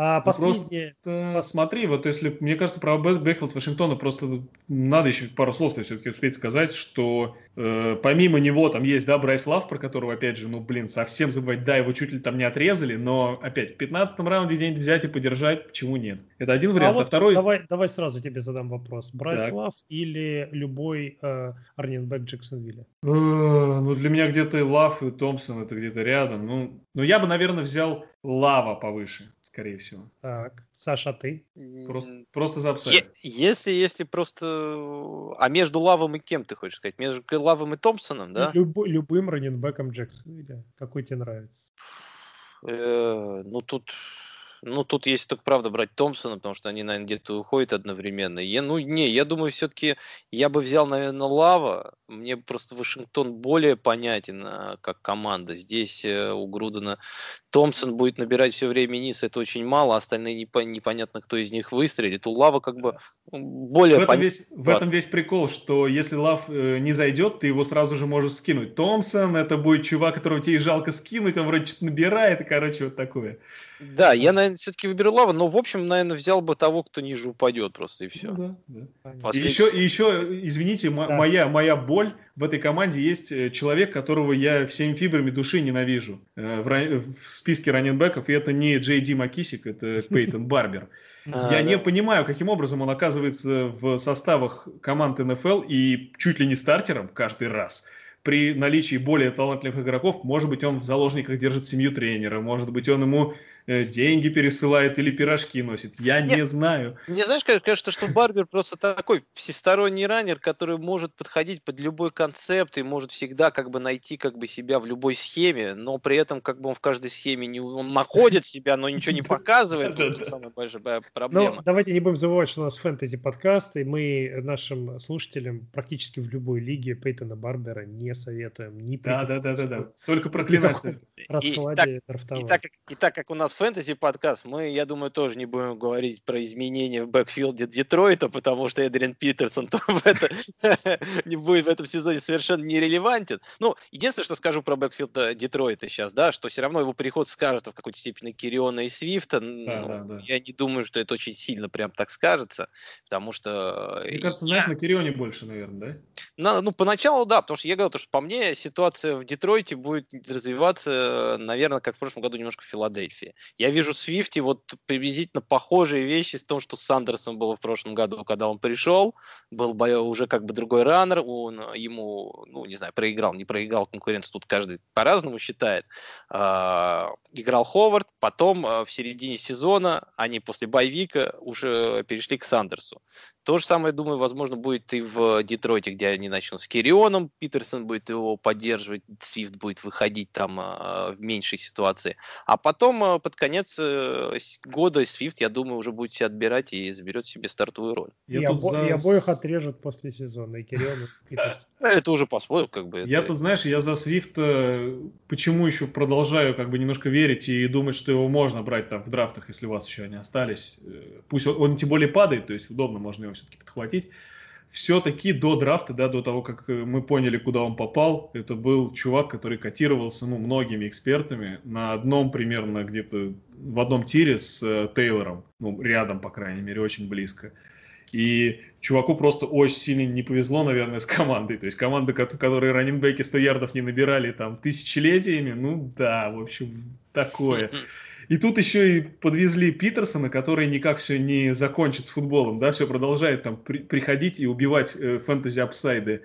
S1: А
S2: Ну, просто-. Э, Смотри, вот если, мне кажется, про Back- backfield Вашингтона просто надо еще пару слов все-таки успеть сказать, что э, помимо него там есть, да, Брайс Лав, про которого, опять же, ну, блин, совсем забывать, да, его чуть ли там не отрезали, но, опять, в 15 раунде где-нибудь взять и подержать, почему нет? Это один вариант, а,
S1: вот
S2: второй...
S1: давай, давай сразу тебе задам вопрос. Брайс
S2: Так.
S1: Лав или любой э, running back Джексонвилля?
S2: Э, Ну, для меня где-то Лав и Томпсон это где-то рядом. Ну, ну, я бы, наверное, взял Лава повыше, скорее всего.
S1: Так, Саша, а ты?
S2: Просто, просто за
S3: е-
S2: upside.
S3: Если, если просто... А между Лавом и кем ты хочешь сказать? Между Лавом и Томпсоном, да?
S1: Люб- любым running back ом Джексонвилля. Какой тебе нравится?
S3: Э, Ну, тут... Ну, тут есть только правда брать Томпсона, потому что они, наверное, где-то уходят одновременно. Я, ну, не, я думаю, все-таки я бы взял, наверное, Лава. Мне просто Вашингтон более понятен а, как команда. Здесь э, у Грудена Томпсон будет набирать все время низ, это очень мало, остальные непо- непонятно, кто из них выстрелит. У Лава как бы м,
S2: В
S3: более
S2: этом,
S3: понятно.
S2: весь, в этом весь прикол, что если Лав э, не зайдет, ты его сразу же можешь скинуть. Томпсон, это будет чувак, которого тебе и жалко скинуть, он вроде что-то набирает, и, короче, вот такое.
S3: Да, я, наверное, все-таки выберу Лава, но, в общем, наверное, взял бы того, кто ниже упадет просто, и все.
S2: Ну да, да. И еще, и еще, извините,
S1: Да.
S2: моя, моя боль в этой команде есть э, человек, которого я всеми фибрами души ненавижу э, в, в списке раненбеков, и это не Джей Ди Макисик, это *laughs* Пейтон Барбер.
S3: А,
S2: Я
S3: да.
S2: не понимаю, каким образом он оказывается в составах команд НФЛ и чуть ли не стартером каждый раз. При наличии более талантливых игроков, может быть, он в заложниках держит семью тренера, может быть, он ему деньги пересылает или пирожки носит. Я не
S3: Нет.
S2: знаю.
S3: Мне знаешь, как- кажется, что Барбер просто такой всесторонний раннер, который может подходить под любой концепт и может всегда как бы найти как бы себя в любой схеме, но при этом как бы он в каждой схеме не он находит себя, но ничего не *laughs* показывает. Это самая большая
S1: Ну,
S3: проблема.
S1: давайте не будем забывать, что у нас фэнтези подкаст, и мы нашим слушателям практически в любой лиге Пейтона Барбера не не советуем. Ни
S2: да, да, да, да, да. Только проклинать.
S3: И, так, и, так, и так как у нас фэнтези подкаст, мы, я думаю, тоже не будем говорить про изменения в backfield е Детройта, потому что Эдриан Питерсон *laughs* не будет в этом сезоне совершенно нерелевантен. Ну, единственное, что скажу про backfield Детройта сейчас, да, что все равно его приход скажет в какой-то степени Кириона и Свифта. Ну. Я не думаю, что это очень сильно прям так скажется, потому что...
S2: Мне кажется, знаешь, на Кирионе больше, наверное, да?
S3: Ну, поначалу, да, потому что я говорил, что по мне ситуация в Детройте будет развиваться, наверное, как в прошлом году немножко в Филадельфии. Я вижу Свифти вот приблизительно похожие вещи с том, что с Сандерсом было в прошлом году, когда он пришел, был уже как бы другой раннер, он ему, ну, не знаю, проиграл, не проиграл конкуренцию, тут каждый по-разному считает. А, играл Ховард, потом а, в середине сезона они после боевика уже перешли к Сандерсу. То же самое, думаю, возможно, будет и в Детройте, где они начнут с Кирионом. Питерсон будет его поддерживать, Свифт будет выходить там э, в меньшей ситуации. А потом э, под конец э, года Свифт, я думаю, уже будет себя отбирать и заберет себе стартовую роль.
S1: И, обо- за... и обоих отрежут после сезона, и Кирион, и Питерсон. *laughs*
S3: Это уже посмотрим, как бы.
S2: Я тут, знаешь, я за Свифта почему еще продолжаю как бы немножко верить и думать, что его можно брать там в драфтах, если у вас еще они остались. Пусть он, он тем более падает, то есть удобно, можно его все-таки подхватить. Все-таки до драфта, да, до того, как э, мы поняли, куда он попал, это был чувак, который котировался, ну, многими экспертами на одном примерно где-то в одном тире с э, Тейлором, ну, рядом, по крайней мере, очень близко. И чуваку просто очень сильно не повезло, наверное, с командой. То есть команда, которые раненбеки 100 ярдов не набирали там тысячелетиями, ну да, в общем, такое. И тут еще и подвезли Питерсона, который никак все не закончит с футболом, да, все продолжает там при, приходить и убивать э, фэнтези-апсайды.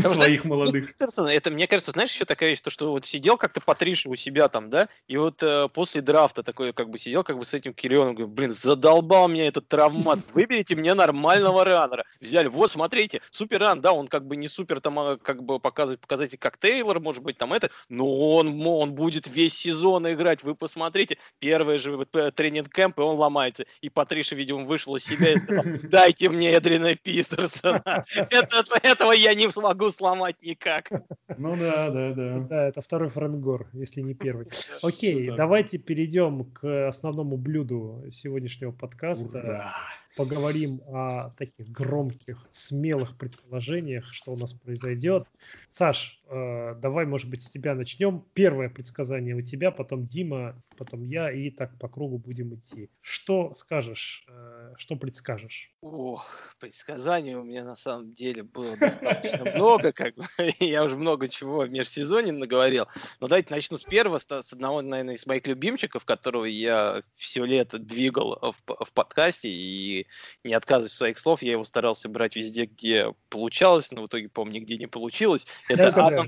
S2: Своих молодых.
S3: это, мне кажется, знаешь, еще такая вещь, то, что вот сидел как-то Патриша у себя там, да, и вот э, после драфта такой, как бы сидел, как бы с этим Кириллом, говорю, блин, задолбал меня этот травмат, выберите мне нормального раннера. Взяли, вот, смотрите, супер ран, да, он как бы не супер там, а, как бы показывает показатель, как Тейлор, может быть, там это, но он, он будет весь сезон играть, вы посмотрите, первый же э, тренинг-кэмп, и он ломается. И Патриша, видимо, вышел из себя и сказал, дайте мне Эдрина Питерсона. *laughs* Этого я не смогу могу сломать никак.
S2: Ну да, да, да.
S1: Да, это второй Франгор, если не первый. *laughs* Окей, давайте перейдем к основному блюду сегодняшнего подкаста. Ура! Поговорим о таких громких, смелых предположениях, что у нас произойдет. Саш, э, давай, может быть, с тебя начнем. Первое предсказание у тебя, потом Дима, потом я, и так по кругу будем идти. Что скажешь, э, что предскажешь?
S3: Ох, предсказаний у меня на самом деле было достаточно много, как бы, *laughs* я уже много чего в межсезонье наговорил. Но давайте начну с первого, с одного, наверное, из моих любимчиков, которого я все лето двигал в, в подкасте и не отказываюсь от своих слов. Я его старался брать везде, где получалось, но в итоге, по-моему, нигде не получилось. Это Адам...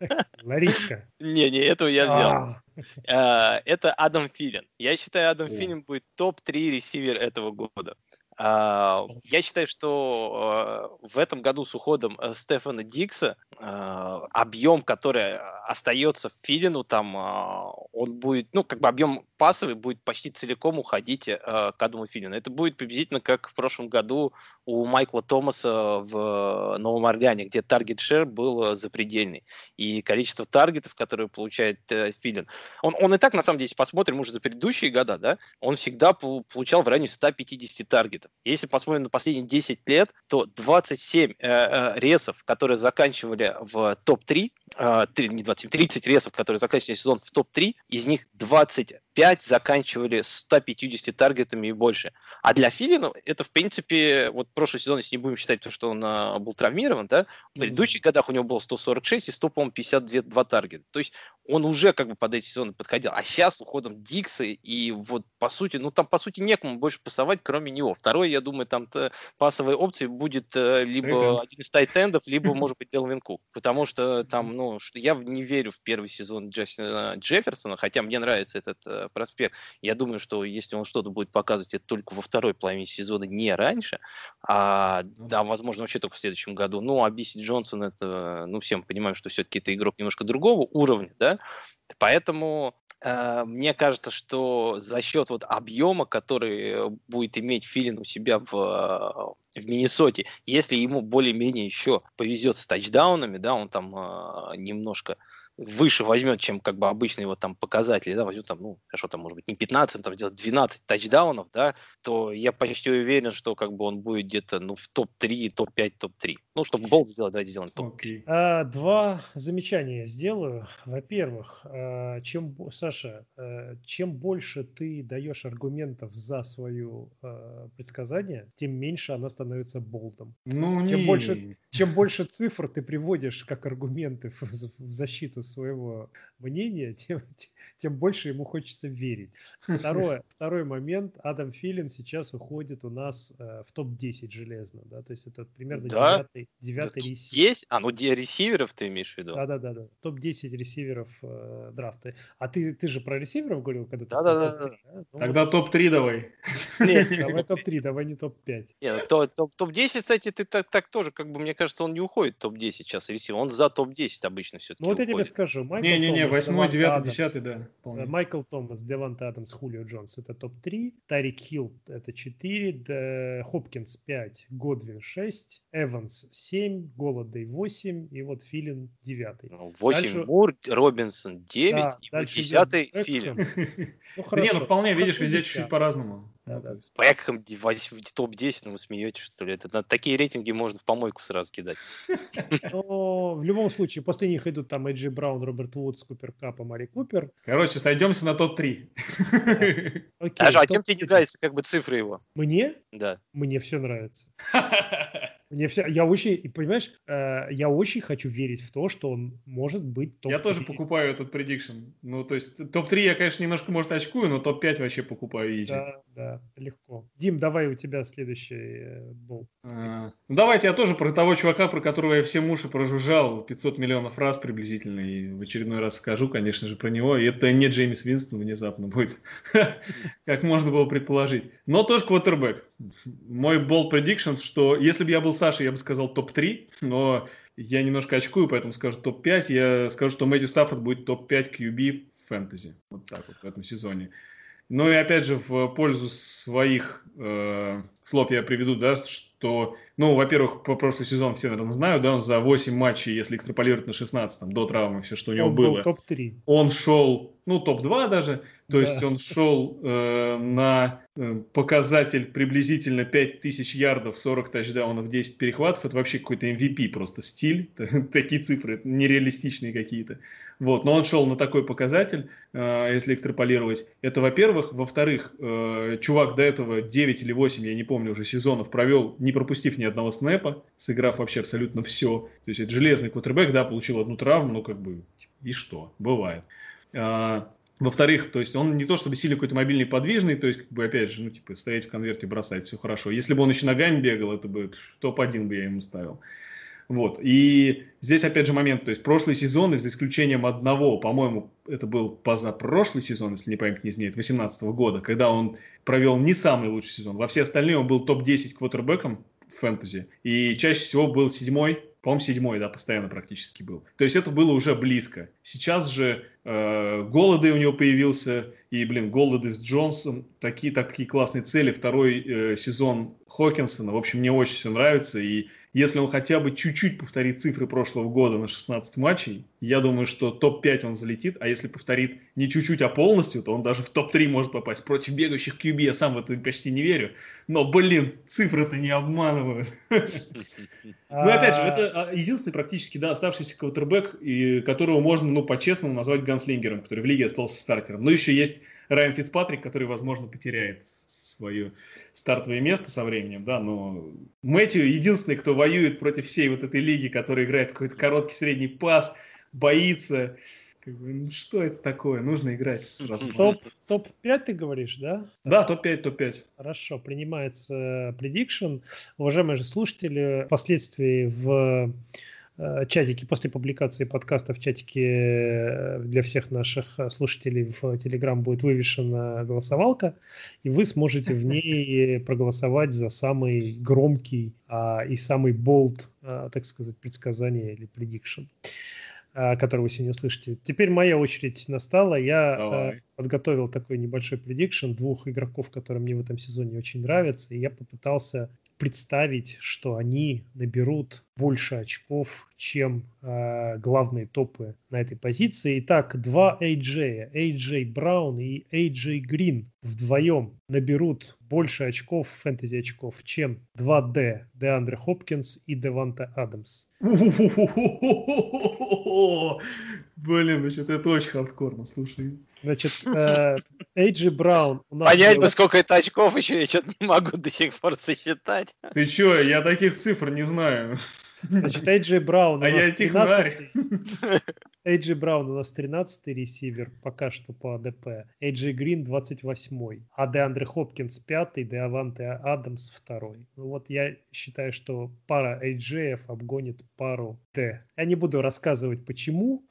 S3: *laughs* Ларичка. Не-не, этого я взял. А, это Адам Филин. Я считаю, Адам Филин будет топ-3 ресивер этого года. А, я считаю, что в этом году с уходом э, Стефана Дикса объем, который остается в Филину, там он будет, ну, как бы объем пасовый будет почти целиком уходить э, к Адаму Филину. Это будет приблизительно как в прошлом году у Майкла Томаса в Новом Орлеане, где таргет шер был э, запредельный. И количество таргетов, которые получает э, Филин, он, он и так, на самом деле, если посмотрим уже за предыдущие года, да, он всегда получал в районе 150 таргетов. Если посмотрим на последние 10 лет, то 27 э, э, ресов, которые заканчивали в топ-3, э, не 27, 30 ресов, которые заканчивали сезон в топ-3, из них 25 заканчивали 150 таргетами и больше. А для Филина это, в принципе, вот прошлый сезон, если не будем считать то, что он а, был травмирован, да, в предыдущих годах у него было 146 и 100, по-моему, 52 таргета. То есть он уже как бы под эти сезоны подходил. А сейчас уходом Дикса и вот по сути, ну там по сути некому больше пасовать, кроме него. Второй, я думаю, там пасовой опцией будет э, либо Тайтенд. один из тайтендов, либо, может быть, Делвин Кук. Потому что там, ну, что я не верю в первый сезон Джастина Джефферсона, хотя мне нравится этот э, проспект. Я думаю, что если он что-то будет показывать, это только во второй половине сезона, не раньше. А, ну да, возможно, вообще только в следующем году. Ну, а Биси Джонсон, это, ну, всем понимаем, что все-таки это игрок немножко другого уровня, да, Поэтому Э, мне кажется, что за счет вот объема, который будет иметь Филин у себя в, в Миннесоте, если ему более-менее еще повезет с тачдаунами, да, он там э, немножко выше возьмет, чем как бы обычные вот там показатели, да, возьмет там, ну, хорошо, там, может быть, не 15, там, делать 12 тачдаунов, да, то я почти уверен, что как бы он будет где-то, ну, в топ-3, топ-5, топ-3. Ну, чтобы болт сделать, давайте сделаем топ
S1: okay. а, Два замечания сделаю. Во-первых, а, чем, Саша, а, чем больше ты даешь аргументов за свое а, предсказание, тем меньше оно становится болтом.
S2: Ну,
S1: чем, не. больше, чем *laughs* больше цифр ты приводишь как аргументы в, в защиту своего мнения, тем, тем больше ему хочется верить. Второе, *laughs* второй момент. Адам Филин сейчас уходит у нас в топ-10 железно. Да? То есть это примерно да? Девятый, девятый да,
S3: ресивер. Есть? А, ну где ресиверов ты имеешь в виду?
S1: Да-да-да. да. Топ-10 ресиверов э, драфта. А ты, ты же про ресиверов говорил, когда ты
S2: Да-да-да. Да? Ну, Тогда топ-3 давай.
S1: Нет, *laughs* давай топ-3, давай не топ-5.
S3: Нет, ну, топ-10, кстати, ты так, так тоже, как бы, мне кажется, он не уходит топ-10 сейчас ресивер. Он за топ-10 обычно все-таки
S1: Ну вот я тебе скажу.
S2: Не-не-не, 8, 9, 10, да.
S1: Помню. Майкл Томас, Девант Адамс, Хулио Джонс это топ-3. Тарик Хилл это 4. Хопкинс 5. Годвин 6. Эванс 7. Голодей 8. И вот Филин 9.
S3: 8 дальше... Мур, Робинсон 9. Да, и 10 Филин. *laughs*
S2: Ну, хорошо. Не, ну вполне, видишь, везде чуть-чуть по-разному.
S3: Поехали в топ-10, ну вы смеетесь, что ли? Это, на такие рейтинги можно в помойку сразу кидать. *laughs*
S1: Но в любом случае, после них идут там Эджи Браун, Роберт Вудс, Купер Кап и Мари Купер.
S2: Короче, сойдемся на топ-3.
S3: Даже, *laughs* а чем тебе не нравятся как бы цифры его?
S1: Мне?
S3: Да.
S1: Мне все нравится. Мне все, я очень, понимаешь, э, я очень хочу верить в то, что он может быть
S2: топ-3. Я тоже покупаю этот предикшн. Ну, то есть топ-3 я, конечно, немножко, может, очкую, но топ-5 вообще покупаю изи.
S1: Да, да, легко. Дим, давай у тебя следующий э, был.
S2: А, ну, давайте я тоже про того чувака, про которого я все уши прожужжал 500 миллионов раз приблизительно, и в очередной раз скажу, конечно же, про него. И это не Джеймис Винстон внезапно будет, *laughs* как можно было предположить. Но тоже квотербек. Мой болт prediction, что если бы я был Сашей, я бы сказал топ-3, но я немножко очкую, поэтому скажу топ-5. Я скажу, что Мэтью Стаффорд будет топ-5 QB в фэнтези. Вот так вот в этом сезоне. Ну и опять же, в пользу своих э, слов я приведу, да, что, ну, во-первых, по прошлый сезон все, наверное, знают, да, он за 8 матчей, если экстраполировать на 16, там, до травмы, все, что у него
S1: он
S2: было.
S1: топ-3.
S2: Он шел, ну, топ-2 даже, то да. есть он шел э, на э, показатель приблизительно 5000 ярдов, 40 тачдаунов, 10 перехватов. Это вообще какой-то MVP просто стиль. *laughs* Такие цифры, нереалистичные какие-то. Вот, но он шел на такой показатель, э, если экстраполировать. Это, во-первых. Во-вторых, э, чувак до этого 9 или 8, я не помню уже, сезонов провел, не пропустив ни одного снэпа, сыграв вообще абсолютно все. То есть это железный квотербек, да, получил одну травму, ну как бы, и что, бывает. А, во-вторых, то есть он не то чтобы сильно какой-то мобильный подвижный, то есть, как бы, опять же, ну, типа, стоять в конверте, бросать, все хорошо. Если бы он еще ногами бегал, это бы топ-1 бы я ему ставил. Вот. И здесь, опять же, момент, то есть прошлый сезон, за исключением одного, по-моему, это был позапрошлый сезон, если не память не изменяет, 2018 года, когда он провел не самый лучший сезон. Во все остальные он был топ-10 квотербеком в фэнтези. И чаще всего был седьмой, по-моему, седьмой, да, постоянно практически был. То есть это было уже близко. Сейчас же э, Голоды у него появился, и, блин, Голоды с Джонсом, такие, такие классные цели. Второй э, сезон Хокинсона, в общем, мне очень все нравится, и если он хотя бы чуть-чуть повторит цифры прошлого года на 16 матчей, я думаю, что топ-5 он залетит, а если повторит не чуть-чуть, а полностью, то он даже в топ-3 может попасть. Против бегающих QB я сам в это почти не верю. Но, блин, цифры-то не обманывают. *laughs* Ну, опять же, это а, единственный практически, да, оставшийся квотербек, которого можно, ну, по-честному назвать ганслингером, который в лиге остался стартером. Но еще есть Райан Фицпатрик, который, возможно, потеряет свое стартовое место со временем, да, но Мэтью единственный, кто воюет против всей вот этой лиги, которая играет какой-то короткий средний пас, боится. Как бы, ну, что это такое? Нужно играть с
S1: разбором. Топ, топ-5 ты говоришь, да?
S2: Да, топ-5, топ-5.
S1: Хорошо, принимается предикшн. Уважаемые же слушатели, впоследствии в Э, чатике после публикации подкаста в чатике э, для всех наших э, слушателей в Телеграм будет вывешена голосовалка, и вы сможете в ней *laughs* проголосовать за самый громкий а, и самый болт, а, так сказать, предсказание или предикшн. а, который вы сегодня услышите. Теперь моя очередь настала. Я Давай. подготовил такой небольшой предикшн двух игроков, которые мне в этом сезоне очень нравятся, и я попытался представить, что они наберут больше очков, чем э, главные топы на этой позиции. Итак, два AJ, AJ Браун и AJ Грин вдвоем наберут больше очков, фэнтези очков, чем 2D, Деандре Хопкинс и Деванта Адамс. *laughs*
S2: Блин, значит, это очень хардкорно, слушай.
S1: Значит, Эйджи Браун.
S3: Понять бы, сколько это очков еще, я что-то не могу до сих пор сосчитать.
S2: Ты что, я таких цифр не знаю.
S1: Значит, Эйджи Браун.
S2: А я технарь.
S1: Эйджи Браун у нас 13-й ресивер пока что по АДП. Эйджи Грин 28-й. А Деандре Хопкинс 5-й, Деаванте Адамс 2-й. Ну вот я считаю, что пара Эйджеев обгонит пару Д. Я не буду рассказывать почему.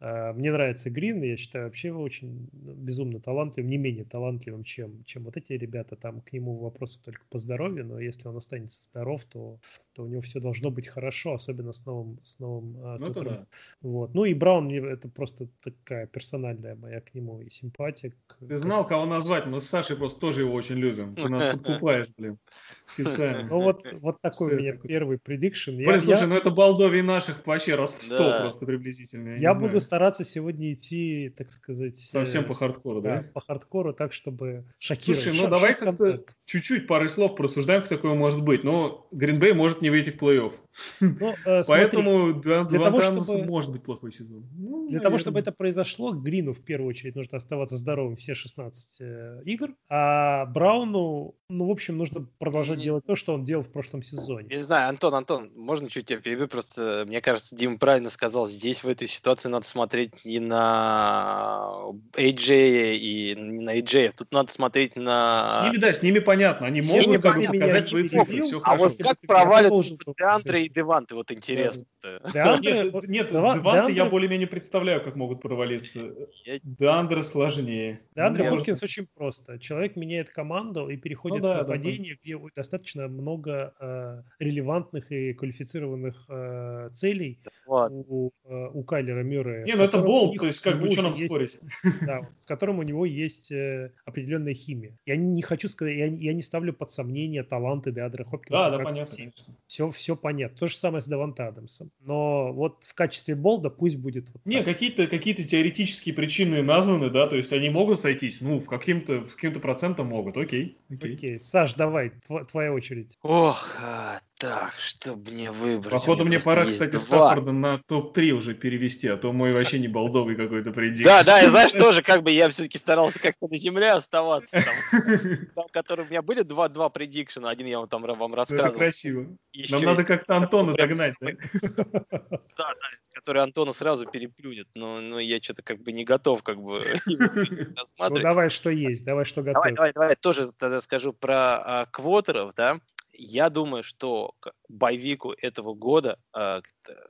S1: А, мне нравится Грин, я считаю вообще его очень ну, безумно талантливым, не менее талантливым, чем, чем вот эти ребята. Там к нему вопросы только по здоровью, но если он останется здоров, то, то у него все должно быть хорошо, особенно с новым... С новым
S2: а, ну, да.
S1: вот. ну и Браун, это просто такая персональная моя к нему и симпатия.
S2: Ты знал, кого назвать? Мы с Сашей просто тоже его очень любим. Ты нас подкупаешь, блин. Специально.
S1: Ну вот, вот *laughs* такой у меня первый предикшн.
S2: Блин, слушай, ну это балдовий наших вообще раз в сто просто приблизительно.
S1: Я буду стараться сегодня идти, так сказать...
S2: Совсем э, по хардкору, да?
S1: по хардкору, так, чтобы шокировать.
S2: Слушай, ну давай как-то чуть-чуть пары слов просуждаем, как такое может быть. Но Гринбей может не выйти в плей-офф. Ну, э, Поэтому для того, чтобы... может быть плохой сезон.
S1: Ну, для того, чтобы это произошло, Грину в первую очередь нужно оставаться здоровым все 16 э, игр, а Брауну, ну, в общем, нужно продолжать делать то, что он делал в прошлом сезоне.
S3: Не знаю, Антон, Антон, можно чуть тебя перебью? Просто, мне кажется, Дима правильно сказал, здесь в этой ситуации надо смотреть не на AJ и не на AJ, тут надо смотреть на...
S2: С ними, да, с ними понятно, они могут ними как бы показать свои цифры, все
S3: а
S2: хорошо.
S3: вот как провалится Деандре и Деванты, вот интересно.
S2: Нет, нет, Деванты я более-менее представляю, как могут провалиться. Деандре сложнее.
S1: Деандре Хопкинс очень просто. Человек меняет команду и переходит ну в нападение, где достаточно много э, релевантных и квалифицированных э, целей у, э, у Кайлера Мюррея.
S2: Не, ну это болт, то есть как бы что нам спорить? *laughs*
S1: Да, в котором у него есть э, определенная химия. Я не хочу сказать, я, я не ставлю под сомнение таланты Деандре Хопкинса.
S2: Да, да, понятно.
S1: Все, все понятно. То же самое с Даванте Адамсом. Но вот в качестве болда пусть будет... Вот
S2: не, какие-то какие теоретические причины названы, да, то есть они могут сойтись, ну, в каким-то каким процентом могут, окей.
S1: Окей, окей. Саш, давай, тв- твоя очередь.
S3: Ох, а, так, что мне выбрать?
S2: Походу, мне пора, кстати, два. Стаффорда на топ-3 уже перевести, а то мой вообще не балдовый какой-то предик.
S3: Да, да, и знаешь, тоже как бы я все-таки старался как-то на земле оставаться. *laughs* Там, которые у меня были два-два предикшена, один я вам там вам рассказывал.
S2: Это красиво. Нам надо как-то Антона догнать, да?
S3: Да, да, который Антона сразу переплюнет, но, но я что-то как бы не готов как бы *laughs* *laughs*
S1: Ну давай, что есть, давай, что готов.
S3: Давай, давай, давай, тоже тогда скажу про а, квотеров, да. Я думаю, что к боевику этого года, э,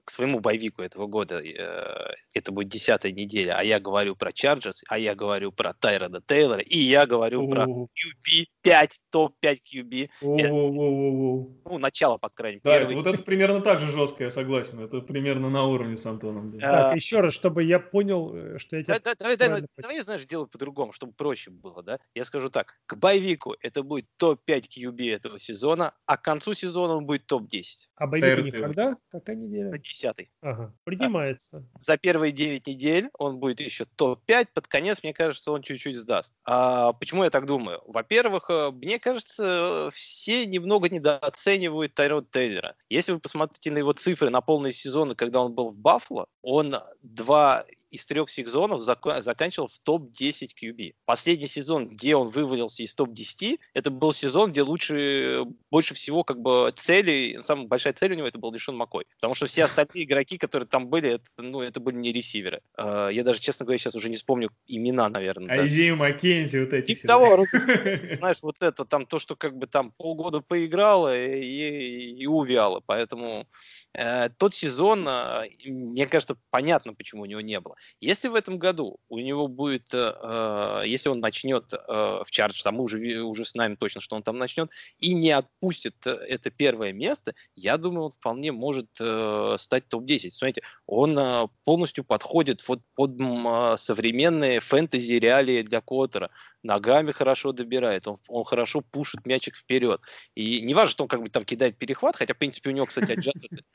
S3: к своему боевику этого года, э, это будет десятая неделя, а я говорю про Чарджерс, а я говорю про Тайрона Тейлора, и я говорю про QB 5, топ-5 QB. Ну, начало, по крайней
S2: мере. Да, вот это примерно так же жестко, я согласен. Это примерно на уровне с Антоном.
S1: Так, еще раз, чтобы я понял, э, что я тебя...
S3: Давай, давай, давай, знаешь, сделаю по-другому, чтобы проще было, да? Я скажу так, к боевику это будет топ-5 QB этого сезона, а к концу сезона он будет топ-10.
S1: А боевик у них когда? Какая неделя?
S3: На 10
S1: Ага, принимается.
S3: За первые 9 недель он будет еще топ-5, под конец, мне кажется, он чуть-чуть сдаст. А почему я так думаю? Во-первых, э, мне кажется, все немного недооценивают Тайрод Тейлора. Если вы посмотрите на его цифры на полные сезоны, когда он был в Баффало, он два из трех сезонов зак- заканчивал в топ-10 QB. Последний сезон, где он вывалился из топ-10, это был сезон, где лучше, больше всего как бы цели, самая большая цель у него это был Дешон Макой. Потому что все остальные игроки, которые там были, это, ну, это были не ресиверы. Uh, я даже, честно говоря, сейчас уже не вспомню имена, наверное.
S2: Айзею да. Маккензи, вот эти.
S3: Типа того, *laughs* *laughs* знаешь, вот это, там то, что как бы там полгода поиграло и, и, и увяло. Поэтому э, тот сезон, э, мне кажется, понятно, почему у него не было. Если в этом году у него будет, э, если он начнет э, в чардж, там мы уже, уже знаем точно, что он там начнет, и не отпустит э, это первое место, я думаю, он вполне может э, стать топ-10. Смотрите, он э, полностью подходит вот под э, современные фэнтези-реалии для Коттера. Ногами хорошо добирает, он, он хорошо пушит мячик вперед. И не важно, что он как бы там кидает перехват, хотя, в принципе, у него, кстати,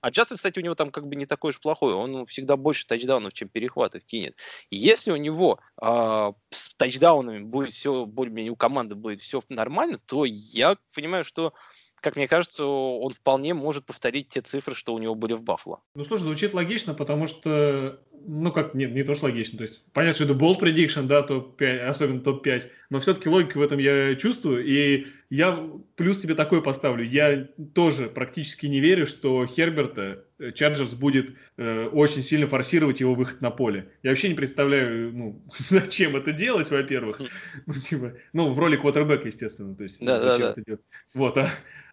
S3: аджастед, кстати, у него там как бы не такой уж плохой, он всегда больше тачдаунов, чем перехватов кинет. И если у него э, с тачдаунами будет все более-менее, у команды будет все нормально, то я понимаю, что как мне кажется, он вполне может повторить те цифры, что у него были в Баффало.
S2: Ну, слушай, звучит логично, потому что, ну, как, нет, не то, что логично, то есть, понятно, что это bold prediction, да, топ-5, особенно топ-5, но все-таки логику в этом я чувствую, и я плюс тебе такой поставлю, я тоже практически не верю, что Херберта Чарджерс будет э, очень сильно форсировать его выход на поле. Я вообще не представляю, ну, *laughs* зачем это делать, во-первых. Ну, типа, ну, в роли квотербека, естественно, то есть,
S3: да,
S2: зачем
S3: да,
S2: это делать. Вот, а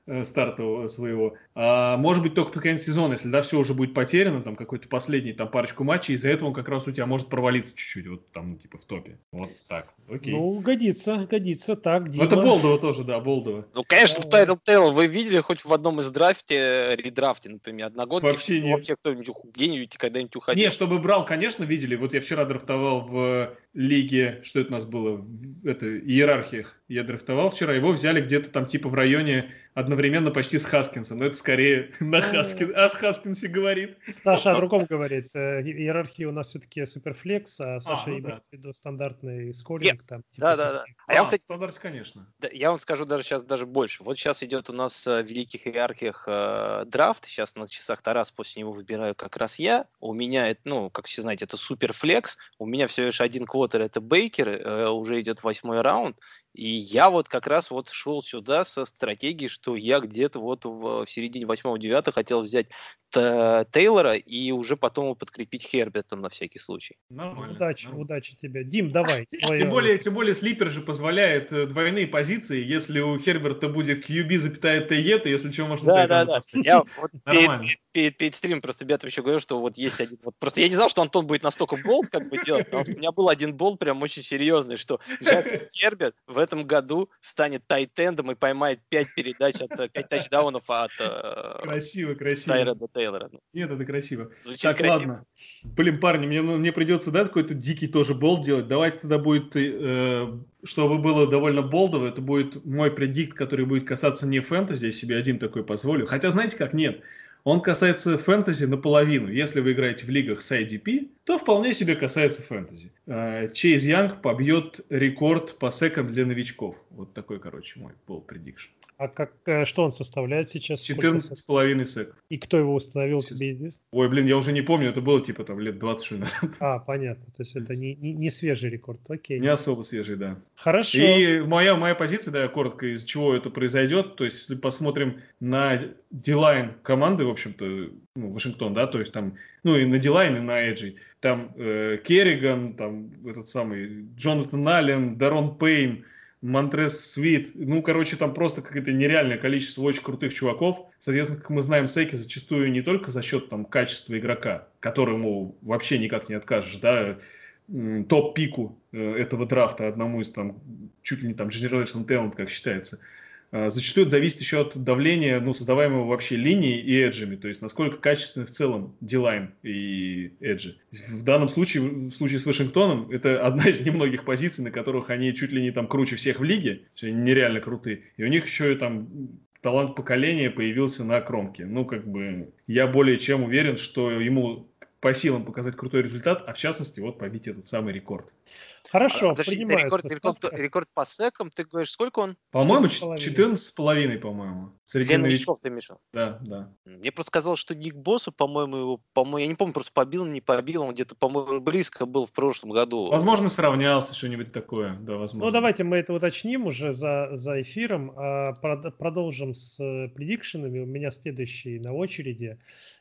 S2: Э, старта своего. А, может быть, только под конец сезона, если да, все уже будет потеряно, там какой-то последний там парочку матчей, из-за этого он как раз у тебя может провалиться чуть-чуть, вот там, ну, типа, в топе. Вот так. Окей.
S1: Ну, годится, годится. Так,
S2: Дима. Это Болдова тоже, да, Болдова.
S3: Ну, конечно, в Tattletale вы видели хоть в одном из драфте, редрафте, например, одногодки?
S2: Вообще нет.
S3: Вообще кто-нибудь где-нибудь когда-нибудь уходил?
S2: Не, чтобы брал, конечно, видели. Вот я вчера драфтовал в лиге, что это у нас было, в это, иерархиях я драфтовал вчера, его взяли где-то там типа в районе одновременно почти с Хаскинсом, но это скорее на Хаскин, о Хаскинсе говорит.
S1: Саша о другом говорит. Э, иерархия у нас все-таки суперфлекс, а Саша а, ну имеет в виду стандартный скоринг. Там,
S3: типа да, да, да.
S2: А, я вам, кстати, стандарт, конечно.
S3: Да, я вам скажу даже сейчас даже больше. Вот сейчас идет у нас в великих иерархиях э, драфт, сейчас на часах Тарас, после него выбираю как раз я. У меня, это, ну, как все знаете, это суперфлекс. У меня все лишь один квотер, это Бейкер, э, уже идет восьмой раунд. И я вот как раз вот шел сюда со стратегией, что я где-то вот в, в середине восьмого-девятого хотел взять Тейлора и уже потом подкрепить Хербертом на всякий случай.
S1: Нормально. Удачи, нормально. удачи тебе. Дим, давай. *laughs*
S2: Тем более, тем более слипер же позволяет э, двойные позиции. Если у Херберта будет QB, запятая ТЕ, то если чего, можно
S3: Да, да, да. Я вот перед, перед, перед стримом просто ребята еще говорю, что вот есть один... Вот, просто я не знал, что Антон будет настолько болт как бы делать, потому что у меня был один болт прям очень серьезный, что Джастин *laughs* Херберт в этом году станет тайтендом и поймает 5 передач от 5 э, тачдаунов от
S2: э, красиво, красиво.
S3: Тайреда Тейлора.
S2: Нет, это красиво. Звучит так, красиво. ладно. Блин, парни, мне, ну, мне придется, да, какой-то дикий тоже болт делать. Давайте тогда будет, э, чтобы было довольно болдово, это будет мой предикт, который будет касаться не фэнтези, я себе один такой позволю. Хотя, знаете как, нет. Он касается фэнтези наполовину. Если вы играете в лигах с IDP, то вполне себе касается фэнтези. Э, Чейз Янг побьет рекорд по секам для новичков. Вот такой, короче, мой был предикшн.
S1: А как, э, что он составляет сейчас?
S2: 14 с половиной сек.
S1: И кто его установил, тебе известно?
S2: Ой, блин, я уже не помню, это было типа там лет 20 что назад.
S1: А, понятно, то есть это не, не, не свежий рекорд, окей.
S2: Не особо свежий, да.
S1: Хорошо.
S2: И моя, моя позиция, да, коротко, из чего это произойдет, то есть если посмотрим на дилайн команды, в общем-то, ну, Вашингтон, да, то есть там, ну и на дилайн, и на Эджи, там э, Керриган, там этот самый Джонатан Аллен, Дарон Пейн, Монтрес Свит. Ну, короче, там просто какое-то нереальное количество очень крутых чуваков. Соответственно, как мы знаем, Сейки зачастую не только за счет там, качества игрока, которому вообще никак не откажешь, да, топ-пику э, этого драфта, одному из там, чуть ли не там, Generation Talent, как считается, зачастую это зависит еще от давления, ну, создаваемого вообще линией и эджами, то есть насколько качественны в целом дилайн и эджи. В данном случае, в случае с Вашингтоном, это *laughs* одна из немногих позиций, на которых они чуть ли не там круче всех в лиге, все нереально крутые, и у них еще и там талант поколения появился на кромке. Ну, как бы, я более чем уверен, что ему по силам показать крутой результат, а в частности, вот побить этот самый рекорд.
S1: Хорошо, а,
S3: подожди, рекорд, рекорд, рекорд по секам, ты говоришь, сколько он?
S2: По-моему, 14,5, по-моему.
S3: Среди новичков ты, Миша?
S2: Да, да.
S3: Мне просто сказал, что Ник Боссу, по-моему, его, по-моему, я не помню, просто побил, не побил, он где-то, по-моему, близко был в прошлом году.
S2: Возможно, сравнялся, что-нибудь такое, да, возможно.
S1: Ну, давайте мы это уточним уже за, за эфиром, а продолжим с э, предикшенами. У меня следующий на очереди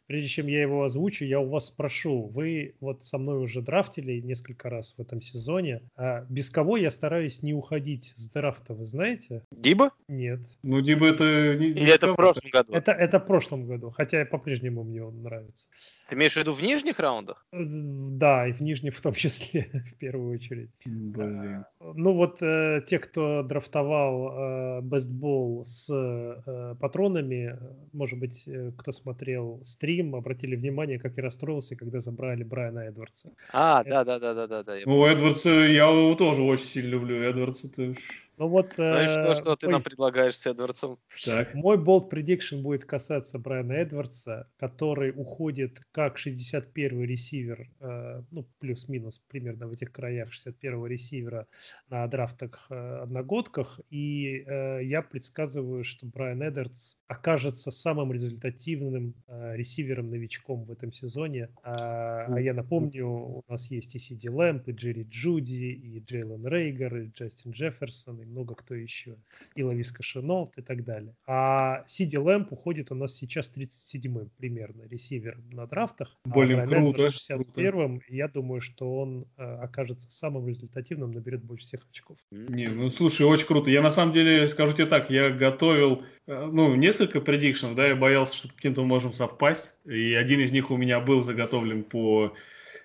S1: прежде чем я его озвучу, я у вас спрошу, вы вот со мной уже драфтили несколько раз в этом сезоне, А, без кого я стараюсь не уходить с драфта, вы знаете?
S3: Диба?
S1: Нет.
S2: Ну, Диба это... Не,
S3: Или это в прошлом году?
S1: Это, это в прошлом году, хотя по-прежнему мне он нравится.
S3: Ты имеешь в виду в нижних раундах?
S1: Да, и в нижних в том числе, *laughs* в первую очередь.
S2: Блин.
S1: Ну вот э, те, кто драфтовал э, Ball с э, патронами, может быть, э, кто смотрел стрим, обратили внимание, как я расстроился, когда забрали Брайана Эдвардса.
S3: А, да-да-да-да-да.
S2: Ну, Эдвардса я его тоже очень сильно люблю. Эдвардс это...
S1: Ну вот...
S3: Ну и что,
S1: э,
S3: что ты
S1: мой-
S3: нам предлагаешь с Эдвардсом?
S2: Так.
S1: Мой болт prediction будет касаться Брайана Эдвардса, который уходит как 61-й ресивер, э, ну, плюс-минус примерно в этих краях 61-го ресивера на драфтах э, одногодках. И я предсказываю, что Брайан Эдвардс окажется самым результативным ресивером-новичком в этом сезоне. А, а я напомню, у нас есть и Сиди Лэмп, и Джерри Джуди, и Джейлен Рейгер, и Джастин Джефферсон, и много кто еще. И Лависка Шинолт и так далее. А Сиди Лэмп уходит у нас сейчас 37-м примерно ресивер на драфтах. а
S2: Блин,
S1: Брайан
S2: круто,
S1: Эдвардс 61-м. И Я думаю, что он э, окажется самым результативным, наберет больше всех очков.
S2: Не, ну слушай, очень круто. Я на самом деле, скажу тебе так, я готовил, э, ну, несколько предикшенов, да, я боялся, что каким-то можем совпасть. И один из них у меня был заготовлен по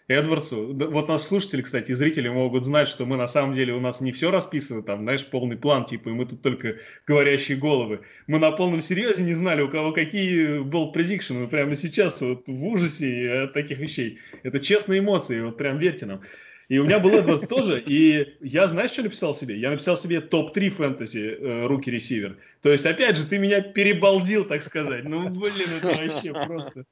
S2: Эдвардсу. Вот нас слушатели, кстати, и зрители могут знать, что мы на самом деле, у нас не все расписано, там, знаешь, полный план, типа, и мы тут только говорящие головы. Мы на полном серьезе не знали, у кого какие был предикшн. Мы прямо сейчас вот в ужасе от таких вещей. Это честные эмоции, вот прям верьте нам. И у меня был Эдвардс тоже, и я, знаешь, что написал себе? Я написал себе топ-3 фэнтези э, руки ресивер. То есть, опять же, ты меня перебалдил, так сказать. Ну, блин, это вообще просто...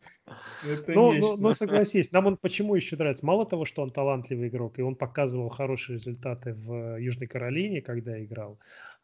S2: Это
S1: Ну,
S2: нечто.
S1: ну, ну, согласись, нам он почему еще нравится? Мало того, что он талантливый игрок, и он показывал хорошие результаты в Южной Каролине, когда играл,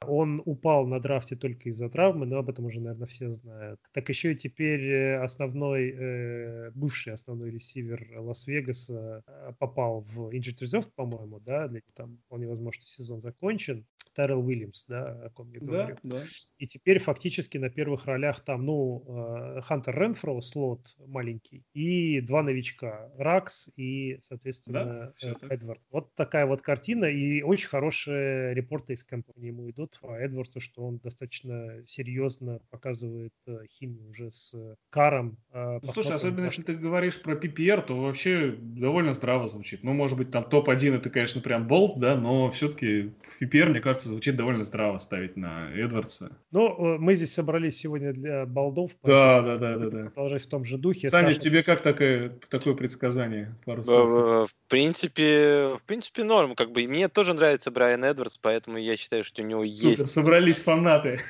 S1: он упал на драфте только из-за травмы, но об этом уже, наверное, все знают. Так еще и теперь э, основной, э, бывший основной ресивер Лас-Вегаса э, попал в injured reserve, по-моему, да, для там вполне возможно сезон закончен. Террел Уильямс, да, о ком я говорю.
S2: Да, да.
S1: И теперь фактически на первых ролях там, ну, э, Хантер Ренфро, слот маленький, и два новичка, Ракс и, соответственно,
S2: так.
S1: Эдвард. Вот такая вот картина, и очень хорошие репорты из кемпа по нему идут по Эдварду, что он достаточно серьезно показывает э, химию уже с э, Каром. Э,
S2: Ну, слушай, особенно если ты говоришь про PPR, то вообще довольно здраво звучит. Ну, может быть, там топ-1 это, конечно, прям болт, да, но все-таки в PPR, мне кажется, звучит довольно здраво ставить на Эдвардса.
S1: Ну, мы здесь собрались сегодня для балдов.
S2: Да, да, да, да, да.
S1: Продолжать в том же духе.
S2: Саня,
S1: Саша,
S2: тебе как такое, такое предсказание? Пару слов.
S3: В принципе, в принципе, норм. Как бы мне тоже нравится Брайан Эдвардс, поэтому я считаю, что у него
S2: Супер,
S3: есть.
S2: собрались фанаты.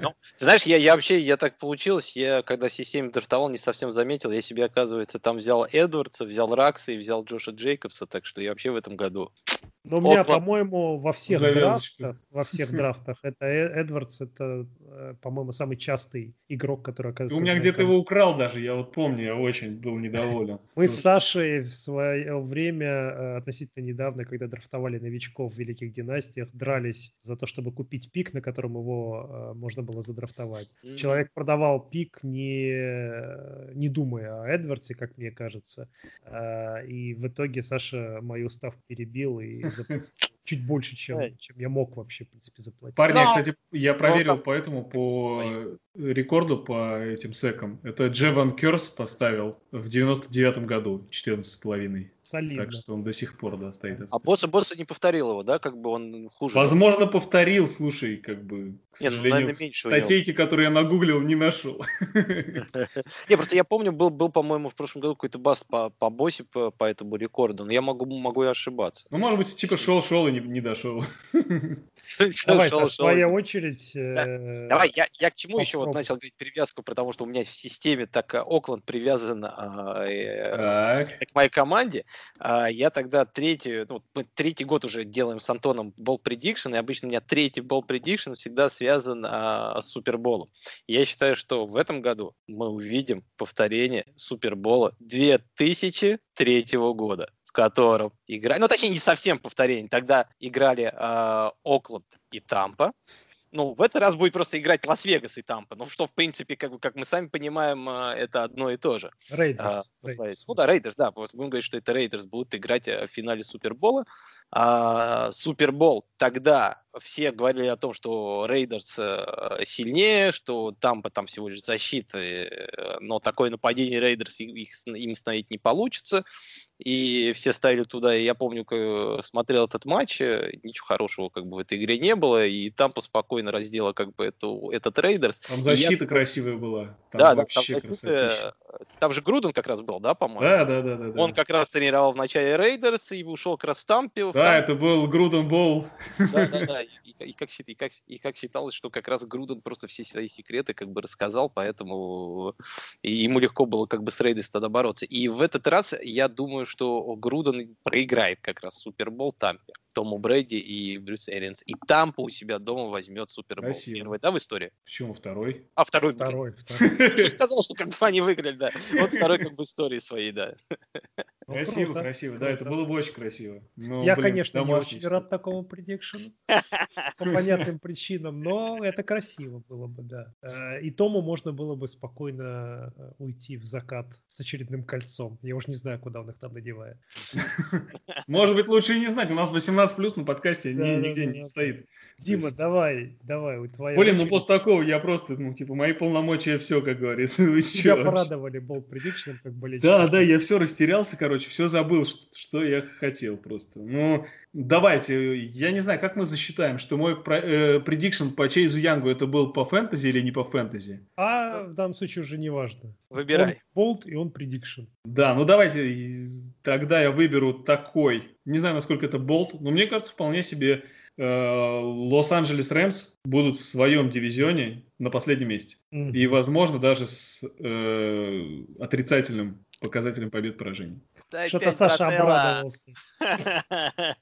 S3: Ну, ты знаешь, я, я вообще, я так получилось, я когда C7 драфтовал, не совсем заметил, я себе, оказывается, там взял Эдвардса, взял Ракса и взял Джоша Джейкобса, так что я вообще в этом году.
S1: Но у меня,
S3: Окла-
S1: по-моему, во всех
S2: Завязочку.
S1: драфтах, во всех *laughs* драфтах, это Э- Эдвардс, это, э, по-моему, самый частый игрок, который оказывается...
S2: у меня где-то его украл даже, я вот помню, я очень был недоволен. *laughs*
S1: Мы с Сашей в свое время, э, относительно недавно, когда драфтовали новичков в Великих Династиях, дрались за то, чтобы купить пик, на котором его можно было задрафтовать. Человек продавал пик, не, не думая о Эдвардсе, как мне кажется. И в итоге Саша мою ставку перебил и *laughs* заплатил чуть больше, чем, чем я мог вообще, в принципе, заплатить.
S2: Парни,
S3: Но-
S2: кстати, я проверил
S3: там-
S2: поэтому по рекорду по этим секам. Это Джеван Керс поставил в 99 году 14,5.
S1: Солидно.
S2: Так что он до сих пор да, стоит.
S3: А босса босса не повторил его, да, как бы он хуже.
S2: Возможно, повторил, слушай, как бы, к
S3: Не, ну,
S2: сожалению,
S3: наверное, меньше у него.
S2: статейки, которые я нагуглил, не нашел. *laughs*
S3: Не, просто я помню, был, был по-моему, в прошлом году какой-то бас по, по боссе по, по этому рекорду, но я могу, могу и ошибаться.
S2: Ну, может быть, типа шел-шел и не, не дошел. *laughs*
S1: Давай,
S3: Шел,
S1: Саш,
S3: шел.
S1: твоя очередь. э,
S3: Давай, я, я к чему еще вот начал говорить привязку, потому что у меня в системе так э, Окленд привязан а, э, к моей команде. А, Я тогда третий, ну, мы третий год уже делаем с Антоном Ball Prediction, и обычно у меня третий Ball Prediction всегда связан а, с Суперболом. Я считаю, что в этом году мы увидим повторение Супербола 2003 года, в котором играли, ну точнее не совсем повторение, тогда играли а, Окленд и Тампа, Ну, в этот раз будет просто играть Лас-Вегас и Тампа. Ну, что, в принципе, как, как мы сами понимаем, э, это одно и то же.
S1: Рейдерс.
S3: А, Ну да, Рейдерс, да. Будем говорить, что это Рейдерс будут играть э, в финале Супербола. А, Супербол тогда все говорили о том, что Рейдерс э, сильнее, что Тампа там всего лишь защита, э, но такое нападение Рейдерс их, им остановить не получится. И все ставили туда, и я помню, смотрел этот матч, э, ничего хорошего как бы в этой игре не было, и Тампа спокойно раздела как бы эту, этот Рейдерс.
S2: Там защита я... красивая была.
S3: Там да, вообще да, там, там же Груден как раз был, да, по-моему?
S2: Да, да, да, да.
S3: Он как раз тренировал в начале Рейдерс и ушел как раз в Тампе.
S2: Да, это был Груден Bowl.
S3: Да, да, да и, и, как, и, как, и как считалось, что как раз Груден просто все свои секреты как бы рассказал, поэтому и ему легко было как бы с Рейдерс тогда бороться. И в этот раз я думаю, что Груден проиграет как раз Супербол Тампе. Тому Брэди и Брюс Эринс. И Тампа у себя дома возьмет Супербол. Красиво. Первый, да, в истории?
S2: Почему второй?
S3: А второй?
S1: Второй. второй. *laughs*
S3: Сказал, что как бы они выиграли, да. Вот второй как бы истории своей, да.
S2: Ну, красиво, круто. красиво, да, это было бы очень красиво.
S1: Но, я, блин, конечно, не очень рад такому prediction у *laughs* по понятным причинам, но это красиво было бы, да. Э, и Тому можно было бы спокойно э, уйти в закат с очередным кольцом. Я уж не знаю, куда он их там надевает. *laughs*
S2: Может быть, лучше и не знать. У нас 18 плюс на подкасте нигде не стоит.
S1: Дима, давай, давай.
S2: Блин, ну после такого я просто, ну, типа, мои полномочия все, как говорится. *laughs*
S1: Тебя порадовали болт предикшеном, как болельщик.
S2: Да, да, я все растерялся, короче короче, все забыл, что, что я хотел просто. Ну, давайте, я не знаю, как мы засчитаем, что мой предикшн э, по Чейзу Янгу это был по фэнтези или не по фэнтези?
S1: А в данном случае уже не важно.
S3: Выбирай. Он
S1: болт и он предикшн.
S2: Да, ну давайте, тогда я выберу такой. Не знаю, насколько это болт, но мне кажется, вполне себе э, Лос-Анджелес Рэмс будут в своем дивизионе на последнем месте. Mm-hmm. И, возможно, даже с э, отрицательным показателем побед-поражений.
S1: Что-то Саша обрадовался. *laughs*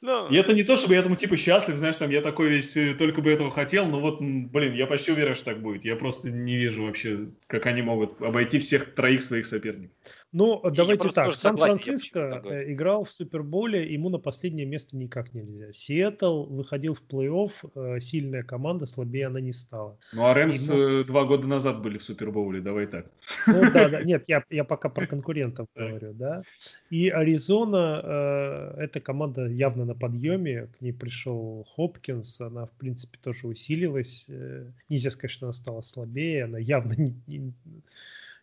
S2: Ну, и это не то, чтобы я этому типа счастлив, знаешь, там я такой весь э, только бы этого хотел, но вот, блин, я почти уверен, что так будет. Я просто не вижу вообще, как они могут обойти всех троих своих соперников.
S1: Ну, я давайте так. Сан-Франциско э, играл в Суперболе, ему на последнее место никак нельзя. Сиэтл выходил в плей-офф, э, сильная команда, слабее она не стала.
S2: Ну, а Рэмс Ему... два года назад были в Суперболе, давай так.
S1: Ну, да, да, *laughs* нет, я, я пока про конкурентов говорю, да. И Аризона, э, эта команда явно на подъеме, к ней пришел Хопкинс, она, в принципе, тоже усилилась. Э, нельзя сказать, что она стала слабее, она явно не, не,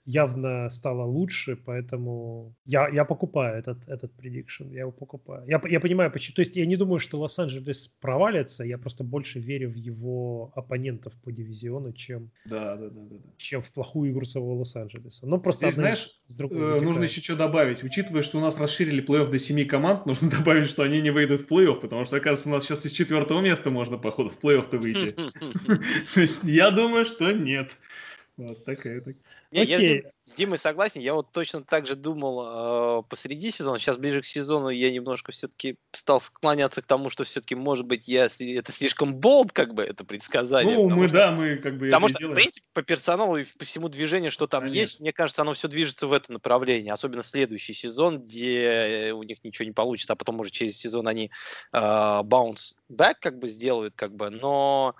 S1: явно стало лучше, поэтому я, я покупаю этот, этот prediction, я его покупаю. Я, я понимаю, почему. То есть я не думаю, что Лос-Анджелес провалится, я просто больше верю в его оппонентов по дивизиону, чем,
S2: да, да, да, да, да.
S1: чем в плохую игру самого Лос-Анджелеса. Ну, просто
S2: Здесь, знаешь, с другой э, нужно еще что добавить. Учитывая, что у нас расширили плей-офф до 7 команд, *laughs* нужно добавить, что они не выйдут в плей-офф, потому что, оказывается, у нас сейчас из четвертого места можно, походу, в плей-офф-то выйти. *laughs* *laughs* То есть я думаю, что нет. Вот такая. так.
S3: Не, я с, Димой согласен. Я вот точно так же думал э, посреди сезона. Сейчас ближе к сезону я немножко все-таки стал склоняться к тому, что все-таки, может быть, я, это слишком болт, как бы, это предсказание.
S2: Ну, мы, что, да, мы как бы
S3: Потому что, делаем. в принципе, по персоналу и по всему движению, что там Конечно. есть, мне кажется, оно все движется в это направление. Особенно следующий сезон, где у них ничего не получится, а потом, может, через сезон они э, bounce back как бы сделают, как бы, но...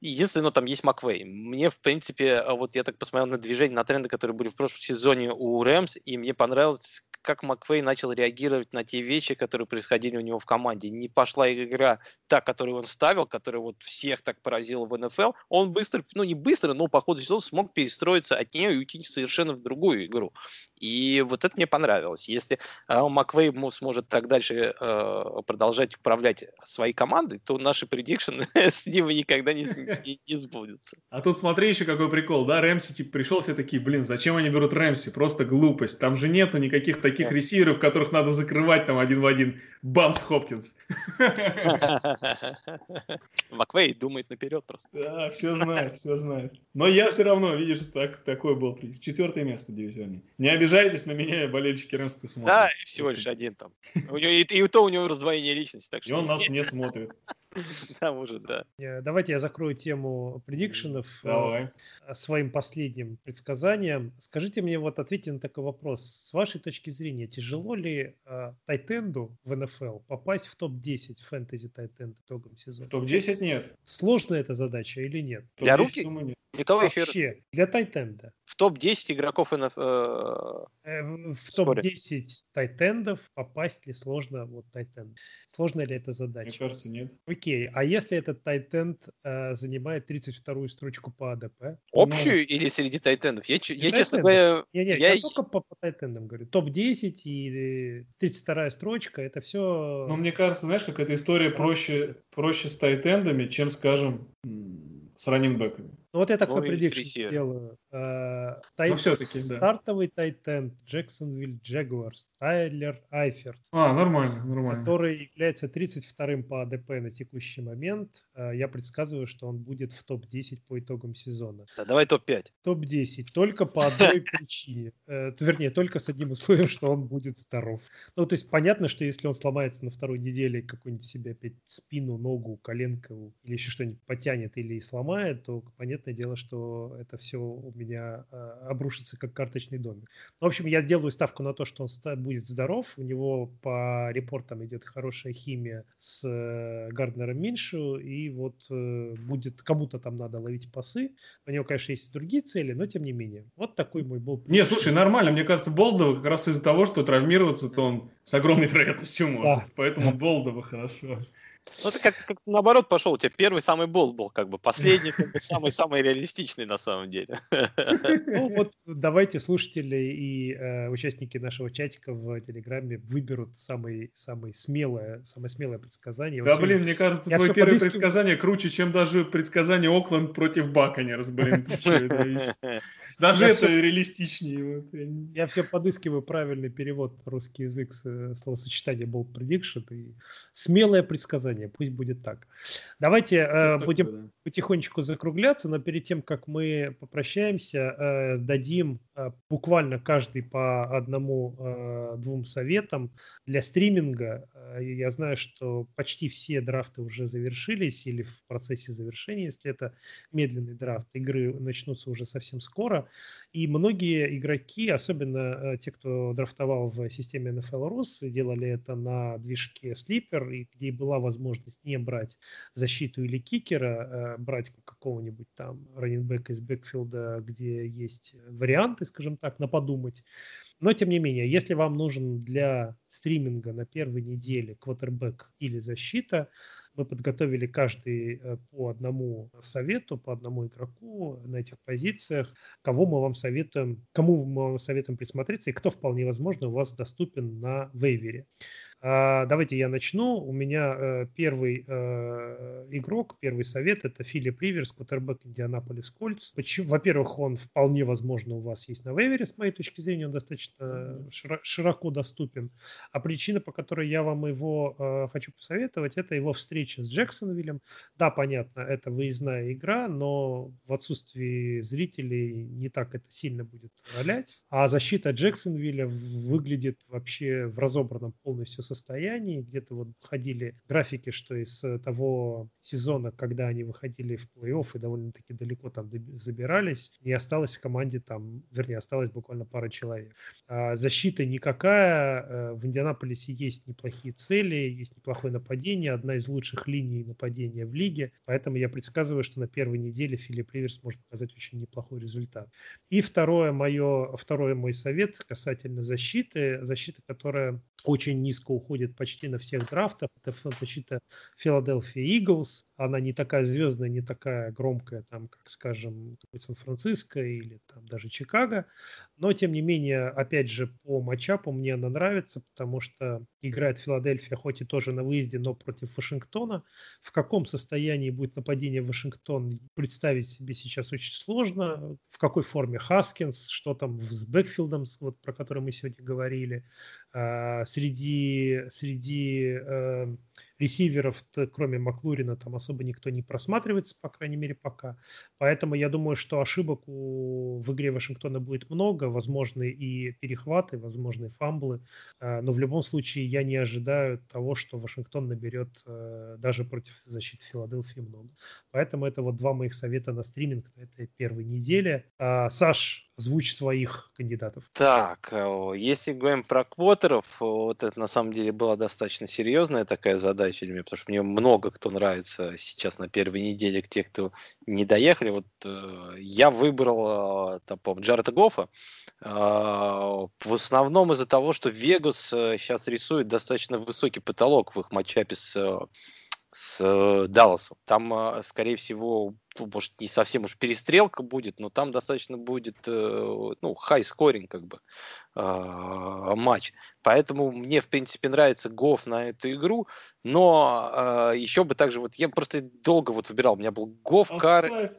S3: Единственное, ну, там есть Маквей. Мне, в принципе, а, вот я так посмотрел на движение, на тренды, которые были в прошлом сезоне у Рэмс, и мне понравилось, как Маквей начал реагировать на те вещи, которые происходили у него в команде. Не пошла игра та, которую он ставил, которая вот всех так поразила в НФЛ. Он быстро, ну не быстро, но по ходу сезона смог перестроиться от нее и уйти совершенно в другую игру. И вот это мне понравилось. Если э, Маквей сможет так дальше э, продолжать управлять своей командой, то наши предикшены *laughs* с ним никогда не, *laughs* не, не сбудутся.
S2: А тут смотри еще какой прикол, да, Рэмси типа пришел, все такие, блин, зачем они берут Рэмси? Просто глупость. Там же нету никаких таких ресиверов, которых надо закрывать там один в один. Бамс Хопкинс. *laughs*
S3: Маквей думает наперед просто.
S2: Да, все знает, все знает. Но я все равно, видишь, так, такой был. Четвертое место в дивизионе. Не обижайтесь на меня, болельщики Рэмс,
S3: смотрят. Да, всего лишь один там. И, и, и то у него раздвоение личности. Так
S2: что... И он нас не смотрит. *laughs*
S3: Там уже, да.
S1: Э, давайте я закрою тему предикшенов э,
S2: Давай.
S1: своим последним предсказанием. Скажите мне, вот ответьте на такой вопрос. С вашей точки зрения, тяжело ли э, Тайтенду в НФЛ попасть в топ-10 фэнтези Тайтенд в итогом сезона?
S2: В топ-10 нет.
S1: Сложная эта задача или нет?
S3: Для
S2: Топ-10,
S3: руки?
S2: думаю, нет.
S3: Никого еще раз.
S1: Вообще, для Тайтенда.
S3: В топ-10 игроков НФ...
S1: В в
S3: Спорю.
S1: топ-10 тайтендов попасть ли сложно вот тайтенд? Сложная ли эта
S2: Мне
S1: задача?
S2: кажется, нет.
S1: Окей, а если этот тайтенд э, занимает 32-ю строчку по АДП?
S3: Общую или среди тайтендов? Я, я
S1: Среди
S3: честно
S1: тайтендов.
S3: говоря,
S1: Не, не,
S3: Я
S1: я, только по, по тайтендам говорю. Топ-10 и 32-я строчка, это все...
S2: Но мне кажется, знаешь, как эта история проще, проще с тайтендами, чем, скажем, с раннинбеками.
S1: Ну, вот я такой
S3: Ну,
S1: предикшн сделаю. Э, тай-
S2: Ну, всё-таки, да.
S1: Стартовый тайтенд Джексонвилл Джегуарс, Тайлер Айферт,
S2: А, нормально, нормально.
S1: который является 32-м по АДП на текущий момент. Э, Я предсказываю, что он будет в топ-10 по итогам сезона.
S3: да, давай топ-5.
S1: Топ-10 только по одной *laughs* причине. Э, Вернее, только с одним условием, что он будет здоров. Ну, то есть понятно, что если он сломается на второй неделе, какую-нибудь себе опять спину, ногу, коленку или еще что-нибудь потянет или сломает, то понятное дело, что это все у меня э, обрушится как карточный домик. В общем, я делаю ставку на то, что он будет здоров. У него по репортам идет хорошая химия с э, Гарднером Миншу, и вот э, будет кому-то там надо ловить пасы. У него, конечно, есть и другие цели, но тем не менее. Вот такой мой был.
S2: Не, слушай, нормально. Мне кажется, Болдова как раз из-за того, что травмироваться-то он с огромной вероятностью может.
S1: Да.
S2: Поэтому Болдова хорошо.
S3: Ну, ты как, как наоборот пошел, у тебя первый самый болт был, как бы последний, как бы самый-самый реалистичный на самом деле.
S1: Ну вот давайте слушатели и э, участники нашего чатика в Телеграме выберут самый, самый смелое, самое смелое предсказание.
S2: Да, блин, мне кажется,
S1: я
S2: твое первое
S1: подыскиваю.
S2: предсказание круче, чем даже предсказание Окленд против Баконерс, блин. *laughs* Даже это реалистичнее. я
S1: все подыскиваю правильный перевод русский язык с э, словосочетания bold prediction и смелое предсказание, пусть будет так. Давайте э, будем
S2: такое, да.
S1: потихонечку закругляться, но перед тем, как мы попрощаемся, э, дадим э, буквально каждый по одному-двум советам для стриминга. Э, Я знаю, что почти все драфты уже завершились или в процессе завершения, если это медленный драфт. Игры начнутся уже совсем скоро. И многие игроки, особенно э, те, кто драфтовал в системе NFL Rus, делали это на движке Sleeper, и где была возможность не брать защиту или кикера, э, брать какого-нибудь там раненбека из бэкфилда, где есть варианты, скажем так, на подумать. Но, тем не менее, если вам нужен для стриминга на первой неделе квотербек или защита, мы подготовили каждый э, по одному совету, по одному игроку на этих позициях, кого мы вам советуем, кому мы вам советуем присмотреться и кто вполне возможно у вас доступен на вейвере. А, Давайте я начну. У меня э, первый э, игрок, первый совет это Филипп Риверс, квотербек Индианаполис Кольц. Во-первых, он вполне возможно у вас есть на вейвере, с моей точки зрения, он достаточно широ- широко доступен. А причина, по которой я вам его э, хочу посоветовать, это его встреча с Джексонвиллем. Да, понятно, это выездная игра, но в отсутствии зрителей не так это сильно будет ролять. А защита Джексонвилля выглядит вообще в разобранном полностью состоянии. Где-то вот ходили графики, что из э, того сезона, когда они выходили в плей-офф и довольно-таки далеко там забирались, не осталось в команде там, вернее, осталось буквально пара человек. А защита никакая. э, В Индианаполисе есть неплохие цели, есть неплохое нападение, одна из лучших линий нападения в лиге. Поэтому я предсказываю, что на первой неделе Филипп Риверс может показать очень неплохой результат. И второе мое, второй мой совет касательно защиты. Защита, которая очень низко уходит почти на всех драфтах. Это защита Филадельфия Иглс. Она не такая звездная, не такая громкая, там, как, скажем, Сан-Франциско или там даже Чикаго. Но, тем не менее, опять же, по матчапу мне она нравится, потому что играет Филадельфия, хоть и тоже на выезде, но против Вашингтона. В каком состоянии будет нападение Вашингтон, представить себе сейчас очень сложно. В какой форме Хаскинс, что там с бэкфилдом, вот, про который мы сегодня говорили. А, Среди, среди э, ресиверов, кроме Маклурина, там особо никто не просматривается, по крайней мере, пока. Поэтому я думаю, что ошибок у... в игре Вашингтона будет много, возможны и перехваты, возможны фамблы, а, но в любом случае я не ожидаю того, что Вашингтон наберет э, даже против защиты Филадельфии много. Поэтому это вот два моих совета на стриминг на этой первой неделе. А, Саш, озвучь своих кандидатов.
S3: Так, э, если говорим про квотеров, вот это на самом деле была достаточно серьезная такая задача для меня, потому что мне много кто нравится сейчас на первой неделе, те, кто не доехали. Вот э, я выбрал, э, там, по Джареда Гофа, э, в основном из-за того, что Вегас э, сейчас рисует достаточно высокий потолок в их матчапе с э, с э, Далласом. Там, э, скорее всего, ну, может, не совсем уж перестрелка будет, но там достаточно будет, э, ну, хай-скоринг, как бы, э, матч. Поэтому мне, в принципе, нравится Гоф на эту игру, но э, еще бы также, вот я просто долго вот выбирал, у меня был Гоф, Кар... *laughs*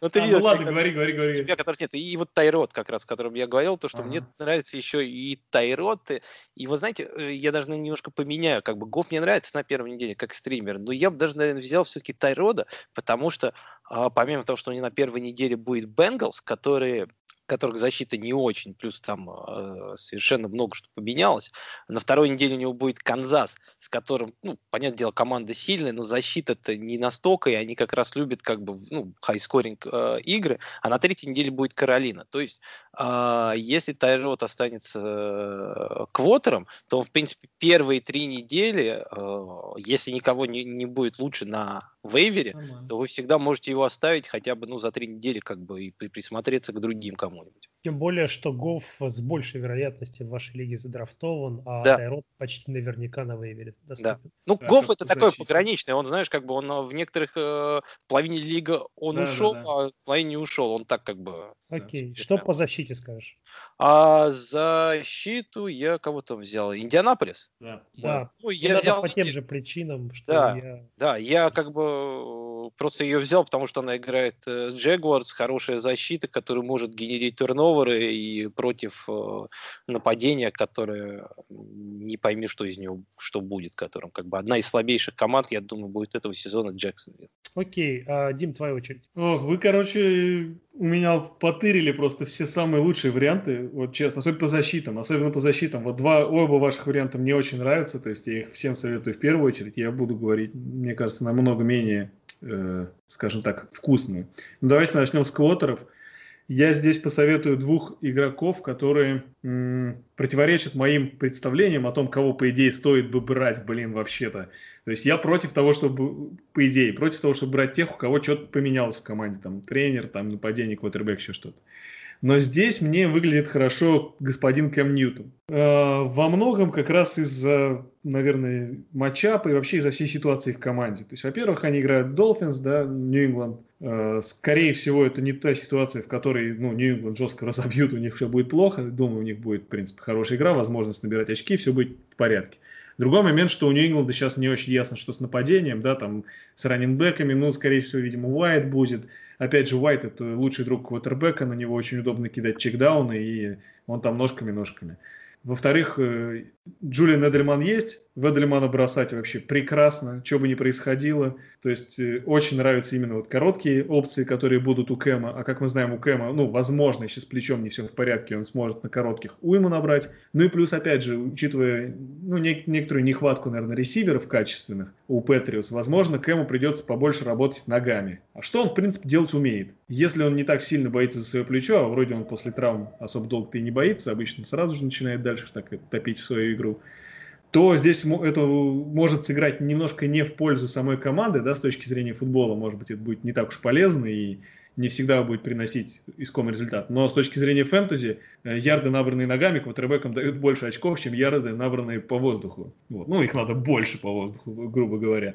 S2: Ну, ты а, видел, ну ладно, говори, говори, говори.
S3: Тебя, которых нет. И вот Тайрот, как раз, о котором я говорил, то, что мне нравится еще и Тайрот. И вы знаете, я даже немножко поменяю, как бы Гоф мне нравится на первой неделе, как стример, но я бы даже, наверное, взял все-таки Тайрода, потому потому что а, помимо того, что у них на первой неделе будет Бенгалс, которые которых защита не очень, плюс там э, совершенно много что поменялось. На второй неделе у него будет Канзас, с которым, ну, понятное дело, команда сильная, но защита-то не настолько, и они как раз любят как бы, ну, хайскоринг э, игры. А на третьей неделе будет Каролина. То есть, э, если Тайрот останется э, квотером, то, в принципе, первые три недели, э, если никого не, не будет лучше на вейвере, Нормально. то вы всегда можете его оставить хотя бы ну, за три недели как бы и присмотреться к другим кому-нибудь.
S1: Тем более, что Гофф с большей вероятностью в вашей лиге задрафтован, а да. Тайрот почти наверняка на вейвере
S3: Да. Ну, да, Гофф это такой пограничный, он, знаешь, как бы он в некоторых э, половине лига он да, ушел, да, да. а в половине не ушел, он так как бы...
S1: Окей, да, что по защите скажешь?
S3: А защиту я кого-то взял, Индианаполис.
S1: Да, да. Ну, я взял... по тем же причинам, что
S3: да,
S1: я...
S3: Да, я как бы просто ее взял, потому что она играет с Джегуардс, хорошая защита, которая может генерить турнов маневры и против э, нападения, которое не пойми, что из него, что будет, которым как бы одна из слабейших команд, я думаю, будет этого сезона Джексонвилл.
S1: Окей, а, Дим, твоя очередь.
S2: Ох, вы, короче, у меня потырили просто все самые лучшие варианты, вот честно, особенно по защитам, особенно по защитам. Вот два, оба ваших варианта мне очень нравятся, то есть я их всем советую в первую очередь, я буду говорить, мне кажется, намного менее, э, скажем так, вкусные. Ну, давайте начнем с квотеров. Я здесь посоветую двух игроков, которые м, противоречат моим представлениям о том, кого, по идее, стоит бы брать, блин, вообще-то. То есть я против того, чтобы, по идее, против того, чтобы брать тех, у кого что-то поменялось в команде, там, тренер, там, нападение, квотербек, еще что-то. Но здесь мне выглядит хорошо господин Кэм Ньютон. Э, во многом как раз из-за, наверное, матчапа и вообще из-за всей ситуации в команде. То есть, во-первых, они играют Dolphins, да, Нью-Ингланд. Э, скорее всего, это не та ситуация, в которой, ну, Нью-Ингланд жестко *laughs* разобьют, у них все будет плохо. Думаю, у них будет, в принципе, хорошая игра, возможность набирать очки, все будет в порядке. Другой момент, что у Нью-Ингланда сейчас не очень ясно, что с нападением, да, там с раненбеками, ну, скорее всего, видимо, Уайт будет. Опять же, Уайт – это лучший друг квотербека, на него очень удобно кидать чекдауны, и он там ножками-ножками. Во-вторых, э, Джулиан Эдельман есть, в Эдельмана бросать вообще прекрасно, что бы ни происходило. То есть э, очень нравятся именно вот короткие опции, которые будут у Кэма. А как мы знаем, у Кэма, ну, возможно, если с плечом не все в порядке, он сможет на коротких уйму набрать. Ну и плюс, опять же, учитывая ну, не, некоторую нехватку, наверное, ресиверов качественных у Патриус, возможно, Кэму придется побольше работать ногами. А что он, в принципе, делать умеет? Если он не так сильно боится за свое плечо, а вроде он после травм особо долго-то и не боится, обычно сразу же начинает дальше так топить свою игру, то здесь это может сыграть немножко не в пользу самой команды, да, с точки зрения футбола, может быть, это будет не так уж полезно и не всегда будет приносить искомый результат. Но с точки зрения фэнтези, э, ярды, набранные ногами, квотербекам дают больше очков, чем ярды, набранные по воздуху. Вот. Ну, их надо больше по воздуху, грубо говоря.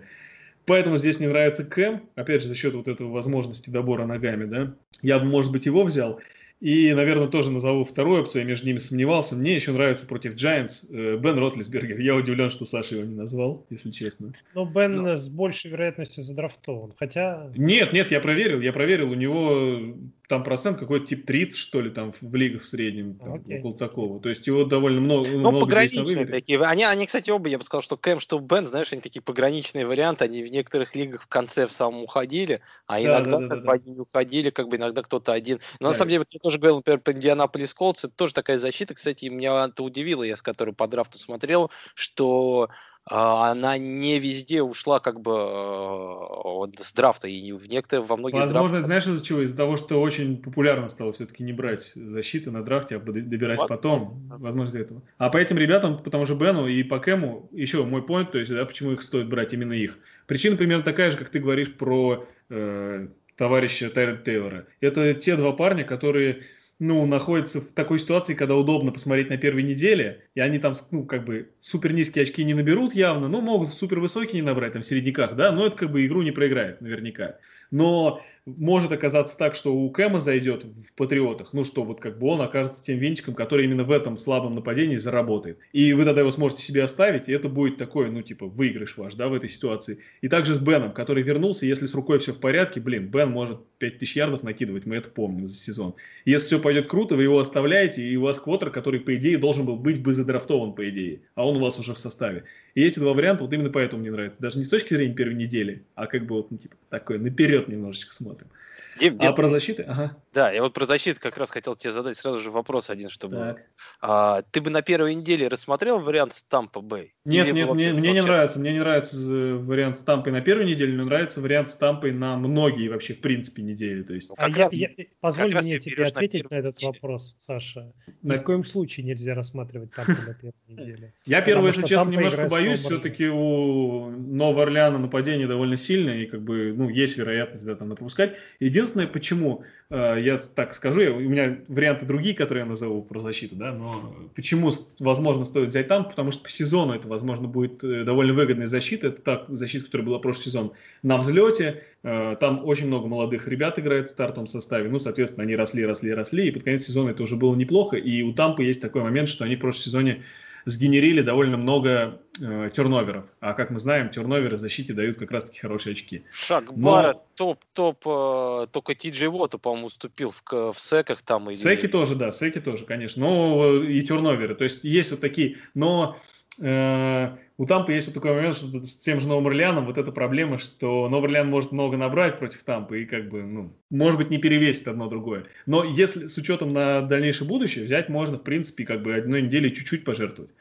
S2: Поэтому здесь мне нравится Кэм, опять же, за счет вот этого возможности добора ногами, да. Я бы, может быть, его взял. И, наверное, тоже назову вторую опцию, я между ними сомневался. Мне еще нравится против Giants э, Бен Ротлисбергер. Я удивлен, что Саша его не назвал, если честно.
S1: Но Бен Но... с большей вероятностью задрафтован, хотя...
S2: Нет, нет, я проверил, я проверил. У него там процент какой-то тип 30, что ли, там в лигах в среднем, там, okay. около такого. То есть его довольно много.
S3: Ну, много пограничные такие. Они, они, кстати, оба, я бы сказал, что Кэм, что Бен, знаешь, они такие пограничные варианты. Они в некоторых лигах в конце в самом уходили, а да, иногда да, да, как да, бы да. они уходили, как бы иногда кто-то один. Но да. на самом деле, я тоже говорил, например, по Индианаполис Колдс, это тоже такая защита. Кстати, меня это удивило, я с которой по драфту смотрел, что она не везде ушла как бы э, с драфта, и в некоторых, во многих
S2: Возможно, драфтах... знаешь из-за чего? Из-за того, что очень популярно стало все-таки не брать защиты на драфте, а добирать вот. потом. Возможно, из-за этого. А по этим ребятам, по тому же Бену и по Кэму, еще мой point, то есть, да, почему их стоит брать именно их. Причина примерно такая же, как ты говоришь про э, товарища Тайрена Тейлора. Это те два парня, которые ну, находятся в такой ситуации, когда удобно посмотреть на первой неделе, и они там, ну, как бы, супер низкие очки не наберут явно, но могут супер высокие не набрать, там, в середняках, да, но это, как бы, игру не проиграет, наверняка. Но может оказаться так, что у Кэма зайдет в Патриотах, ну что вот как бы он окажется тем винчиком, который именно в этом слабом нападении заработает. И вы тогда его сможете себе оставить, и это будет такой, ну типа выигрыш ваш, да, в этой ситуации. И также с Беном, который вернулся, если с рукой все в порядке, блин, Бен может 5000 ярдов накидывать, мы это помним за сезон. Если все пойдет круто, вы его оставляете, и у вас квотер, который по идее должен был быть бы задрафтован по идее, а он у вас уже в составе. И эти два варианта вот именно поэтому мне нравятся. Даже не с точки зрения первой недели, а как бы вот, ну типа, такой наперед немножечко смотрим посмотрим. Дим, Дим, а про защиты? Ага.
S3: Да, я вот про защиту как раз хотел тебе задать сразу же вопрос один, чтобы... А, ты бы на первой неделе рассмотрел вариант Стампа Бэй?
S2: Нет, нет, мне, мне не нравится. Мне не нравится вариант Стампой на первой неделе, мне нравится вариант Стампой на многие вообще, в принципе, недели. То есть... Ну,
S1: а раз, я, я, позволь мне раз тебе ответить на, на этот неделе. вопрос, Саша. Ни на... в коем случае нельзя рассматривать Тампу на первой неделе.
S2: Я первое, если честно, немножко боюсь. Все-таки у Нового Орлеана нападение довольно сильное, и как бы, ну, есть вероятность да, там напускать. Единственное, почему Э, я так скажу, у меня варианты другие, которые я назову про защиту, да, но почему, возможно, стоит взять там, потому что по сезону это, возможно, будет э, довольно выгодная защита, это та защита, которая была прошлый сезон на взлете, э, там очень много молодых ребят играет в стартовом составе, ну, соответственно, они росли, росли, росли, и под конец сезона это уже было неплохо, и у Тампы есть такой момент, что они в прошлом сезоне сгенерили довольно много э, терноверов. А как мы знаем, терноверы защите дают как раз-таки хорошие очки.
S3: Шаг Бара топ-топ, э, только Ти Джей Воту, по-моему, уступил в, в секах там. Или...
S2: Секи тоже, да, секи тоже, конечно. Но э, и терноверы. То есть есть вот такие, но у Тампы есть вот такой момент, что с тем же Новым Орлеаном вот эта проблема, что Новый Орлеан может много набрать против Тампы и как бы, ну, может быть, не перевесит одно другое. Но если с учетом на дальнейшее будущее, взять можно, в принципе, как бы одной недели чуть-чуть пожертвовать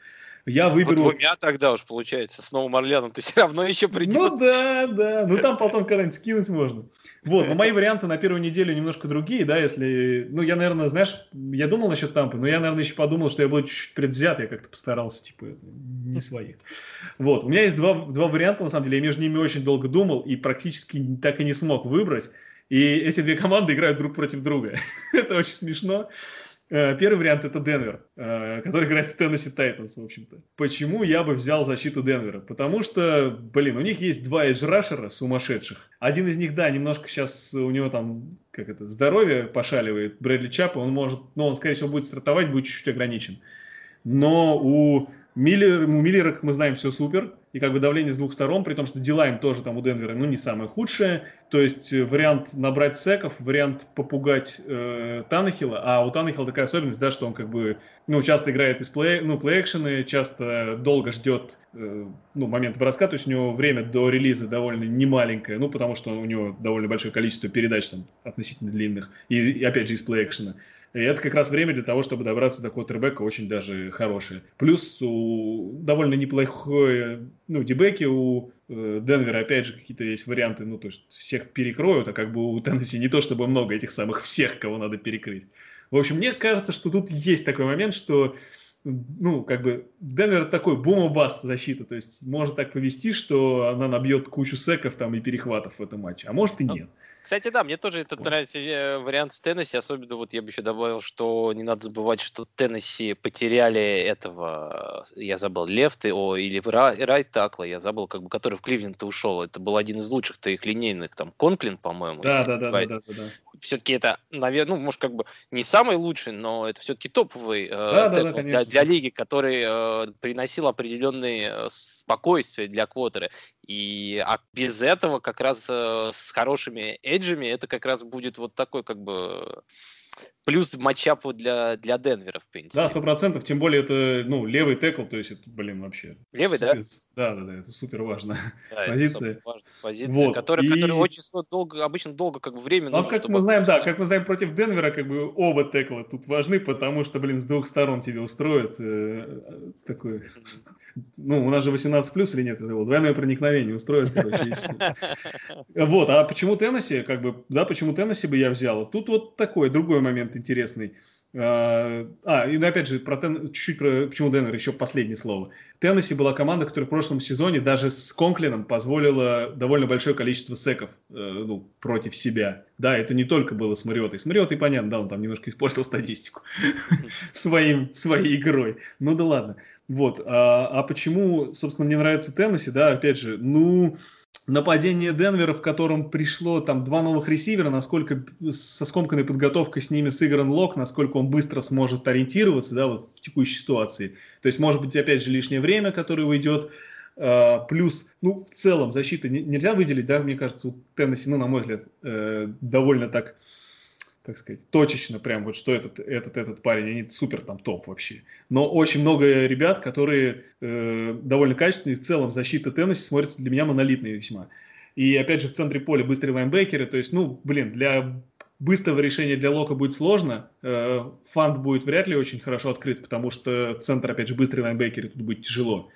S2: я выберу...
S3: Ну, двумя тогда уж получается, с Новым Орлеаном ты *laughs* все равно еще придется.
S2: Ну да, да, ну там потом когда-нибудь скинуть можно. Вот, но мои *laughs* варианты на первую неделю немножко другие, да, если... Ну, я, наверное, знаешь, я думал насчет Тампы, но я, наверное, еще подумал, что я буду чуть-чуть предвзят, я как-то постарался, типа, не своих. Вот, у меня есть два, два варианта, на самом деле, я между ними очень долго думал и практически так и не смог выбрать. И эти две команды играют друг против друга. *laughs* Это очень смешно. Э, первый вариант это Денвер, э, который играет в Теннесси Тайтанс, в общем-то. Почему я бы взял защиту Денвера? Потому что, блин, у них есть два эджрашера сумасшедших. Один из них, да, немножко сейчас у него там, как это, здоровье пошаливает. Брэдли Чапа, он может, ну, он, скорее всего, будет стартовать, будет чуть-чуть ограничен. Но у Миллер, у Миллера, как мы знаем, все супер, и как бы давление с двух сторон, при том, что дела им тоже там у Денвера, ну, не самое худшее. То есть э, вариант набрать секов, вариант попугать э, Танахила, а у Танахила такая особенность, да, что он как бы, ну, часто играет из плей, ну, плей-экшены, часто долго ждет, э, ну, момент броска, то есть у него время до релиза довольно немаленькое, ну, потому что у него довольно большое количество передач там относительно длинных, и, и опять же из плей-экшена. И это как раз время для того, чтобы добраться до квотербека очень даже хорошее. Плюс у довольно неплохой, ну, дебеки у э, Денвера, опять же, какие-то есть варианты, ну, то есть всех перекроют, а как бы у Теннесси не то чтобы много этих самых всех, кого надо перекрыть. В общем, мне кажется, что тут есть такой момент, что ну, как бы, Денвер такой бум-баст защита, то есть может так повести, что она набьет кучу секов там и перехватов в этом матче, а может и ну, нет.
S3: Кстати, да, мне тоже этот нравится э, вариант с Теннесси, особенно вот я бы еще добавил, что не надо забывать, что Теннесси потеряли этого, я забыл, лефты, о, или райт такла, я забыл, как бы, который в Кливленд ушел. Это был один из лучших-то их линейных, там, Конклин, по-моему.
S2: Да, да, да, да, да, да.
S3: Все-таки это, наверное, ну, может, как бы не самый лучший, но это все-таки топовый э, да, да, да, для,
S4: для лиги, который э, приносил определенное э, спокойствие для квотера. И а без этого как раз э, с хорошими эджами это как раз будет вот такой как бы плюс матчапу для, для Денвера, в принципе.
S2: Да, сто процентов, тем более это, ну, левый текл, то есть это, блин, вообще.
S4: Левый, да?
S2: Да, да, да, это супер важно. *laughs* Да, позиция.
S4: позиция, вот. которая, и... которая очень долго, обычно долго, как бы время
S2: Ну, как мы знаем, да, как мы знаем, против Денвера, как бы оба текла тут важны, потому что, блин, с двух сторон тебе устроят э, такой ну, у нас же 18 плюс или нет, его двойное проникновение устроит, короче, Вот, а почему Теннесси, как бы, да, почему Теннесси бы я взял? Тут вот такой, другой момент интересный. А, а и опять же, про Тен... чуть-чуть про почему Денвер, еще последнее слово. Теннесси была команда, которая в прошлом сезоне даже с Конклином позволила довольно большое количество секов э, ну, против себя. Да, это не только было с Мариотой. С Мариотой, понятно, да, он там немножко испортил статистику *laughs* своим, своей игрой. Ну да ладно. Вот. А, а почему, собственно, мне нравится Теннесси, да, опять же, ну, нападение Денвера, в котором пришло там два новых ресивера, насколько со скомканной подготовкой с ними сыгран лог, насколько он быстро сможет ориентироваться, да, вот в текущей ситуации. То есть, может быть, опять же, лишнее время, которое уйдет, Uh, плюс, ну, в целом, защита нельзя выделить, да, мне кажется, у Теннесси, ну, на мой взгляд, э, довольно так как сказать, точечно прям вот, что этот, этот, этот парень, они супер там топ вообще. Но очень много ребят, которые э, довольно качественные, в целом защита Теннесси смотрится для меня монолитной весьма. И опять же в центре поля быстрые лайнбекеры, то есть, ну, блин, для быстрого решения для Лока будет сложно, э, фанд будет вряд ли очень хорошо открыт, потому что центр, опять же, быстрые лайнбекеры, тут будет тяжело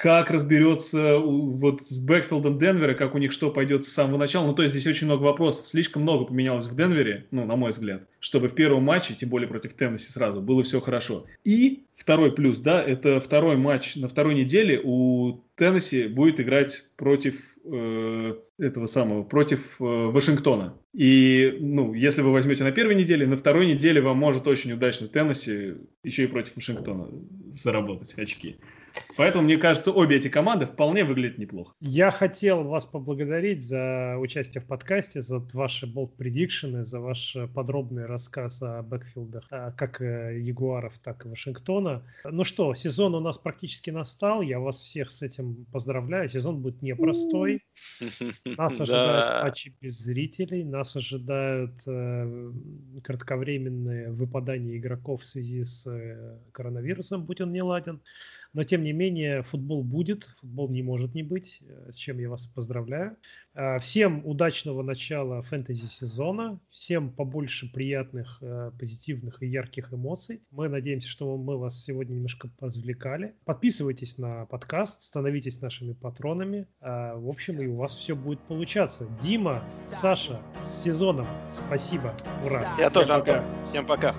S2: как разберется вот с бэкфилдом Денвера, как у них что пойдет с самого начала. Ну, то есть здесь очень много вопросов. Слишком много поменялось в Денвере, ну, на мой взгляд, чтобы в первом матче, тем более против Теннесси сразу, было все хорошо. И второй плюс, да, это второй матч на второй неделе у Теннесси будет играть против э, этого самого, против э, Вашингтона. И, ну, если вы возьмете на первой неделе, на второй неделе вам может очень удачно Теннесси еще и против Вашингтона заработать очки. Поэтому, мне кажется, обе эти команды вполне выглядят неплохо.
S1: Я хотел вас поблагодарить за участие в подкасте, за ваши болт предикшены, за ваш подробный рассказ о бэкфилдах а, как э, Ягуаров, так и Вашингтона. Ну что, сезон у нас практически настал. Я вас всех с этим поздравляю. Сезон будет непростой. *laughs* Нас ожидают матчи без зрителей, нас ожидают э, кратковременные выпадания игроков в связи с э, коронавирусом, будь он не ладен. Но, тем не менее, футбол будет, футбол не может не быть, э, с чем я вас поздравляю. Э, всем удачного начала фэнтези-сезона, всем побольше приятных, э, позитивных и ярких эмоций. Мы надеемся, что мы вас сегодня немножко развлекали. Подписывайтесь на подкаст, становитесь нашими патронами. В общем, и у вас все будет получаться. Дима, Саша, с сезоном. Спасибо. Ура.
S4: Я Всем тоже, пока. Всем пока.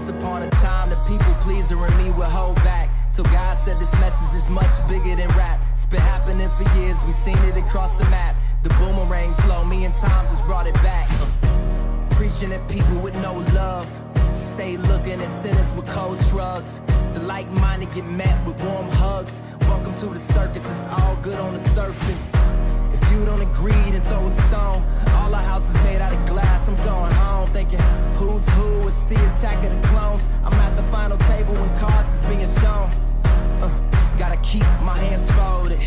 S4: Once upon a time, the people pleaser in me would hold back. Till God said this message is much bigger than rap. It's been happening for years, we seen it across the map. The boomerang flow, me and Tom just brought it back. Preaching at people with no love. Stay looking at sinners with cold shrugs. The like-minded get met with warm hugs. Welcome to the circus, it's all good on the surface. You don't agree, then throw a stone. All our houses made out of glass, I'm going home thinking, who's who? It's the attack of the clones. I'm at the final table when cards is being shown. Uh, gotta keep my hands folded.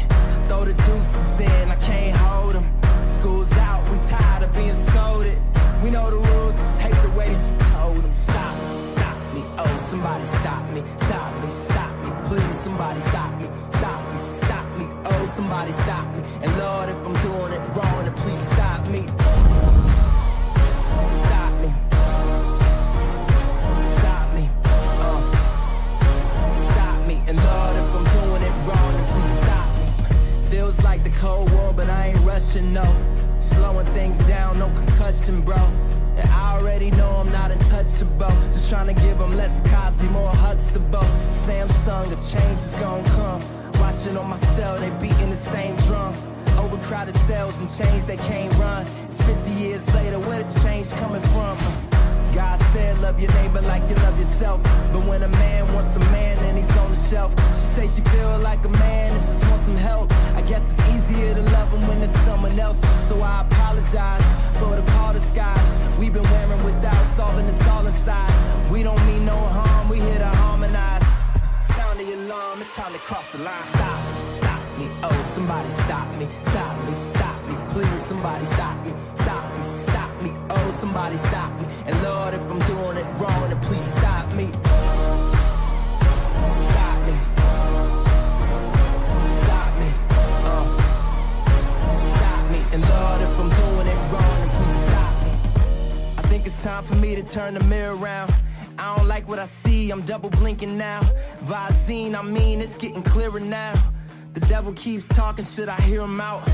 S4: Throw the deuces in, I can't hold them. School's out, we tired of being scolded. We know the rules, just hate the way that you told them. Stop, stop me, oh, somebody stop me. Stop me, stop me, please, somebody stop me. Somebody stop me, And Lord, if I'm doing it wrong, then please stop me, oh, somebody stop me. Uh, stop me. And Lord, if I'm doing it wrong, then please stop me. Feels like the Cold War, but I ain't rushing, no. Slowing things down, no concussion, bro. And I already know I'm not untouchable. Just trying to give them less Cosby, more Huxtable. Samsung, a change is gonna come. Watching on my cell, they beating the same drum. Overcrowded cells and chains they can't run. It's 50 years later, where the change coming from? God said, love your neighbor like you love yourself. But when a man wants a man, then he's on the shelf. She say she feel like a man and just want some help. I guess it's easier to love him when there's someone else. So I apologize for the call skies. We've been wearing without solving this all inside. We don't mean no harm, we here to harmonize. Alarm, it's time to cross the line. Stop, stop me, oh somebody stop me, stop me, stop me, please somebody stop me, stop me, stop me, oh somebody stop me. And Lord, if I'm doing it wrong, then please stop me. Stop me. Stop me. Uh. Stop me. And Lord, if I'm doing it wrong, then please stop me. I think it's time for me to turn the mirror around. I don't like what I see, I'm double blinking now. Visine, I mean, it's getting clearer now. The devil keeps talking, should I hear him out?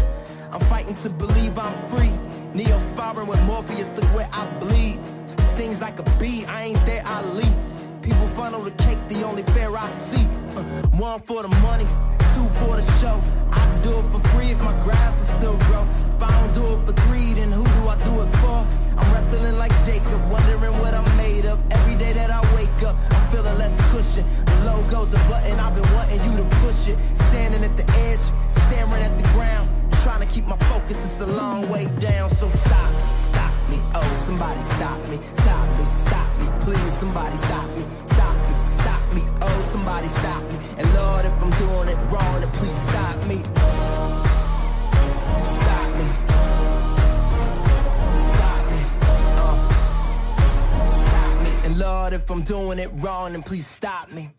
S4: I'm fighting to believe I'm free. Neo sparring with Morpheus, look where I bleed. Stings like a bee, I ain't there, I leap. People funnel the cake, the only fair I see. Uh, one for the money, two for the show. I do it for free if my grass will still grow. If I don't do it for three, then who do I do it for? I'm wrestling like Jacob, wondering what I'm made of. Every day that I wake up, I'm feeling less cushion. The logo's a button, I've been wanting you to push it. Standing at the edge, staring at the ground. Trying to keep my focus, it's a long way down. So stop, stop me, oh somebody stop me, stop me, stop me, please somebody stop me, stop me, stop me, oh somebody stop me. And Lord, if I'm doing it wrong, then please stop me. Uh. Lord, if I'm doing it wrong, then please stop me.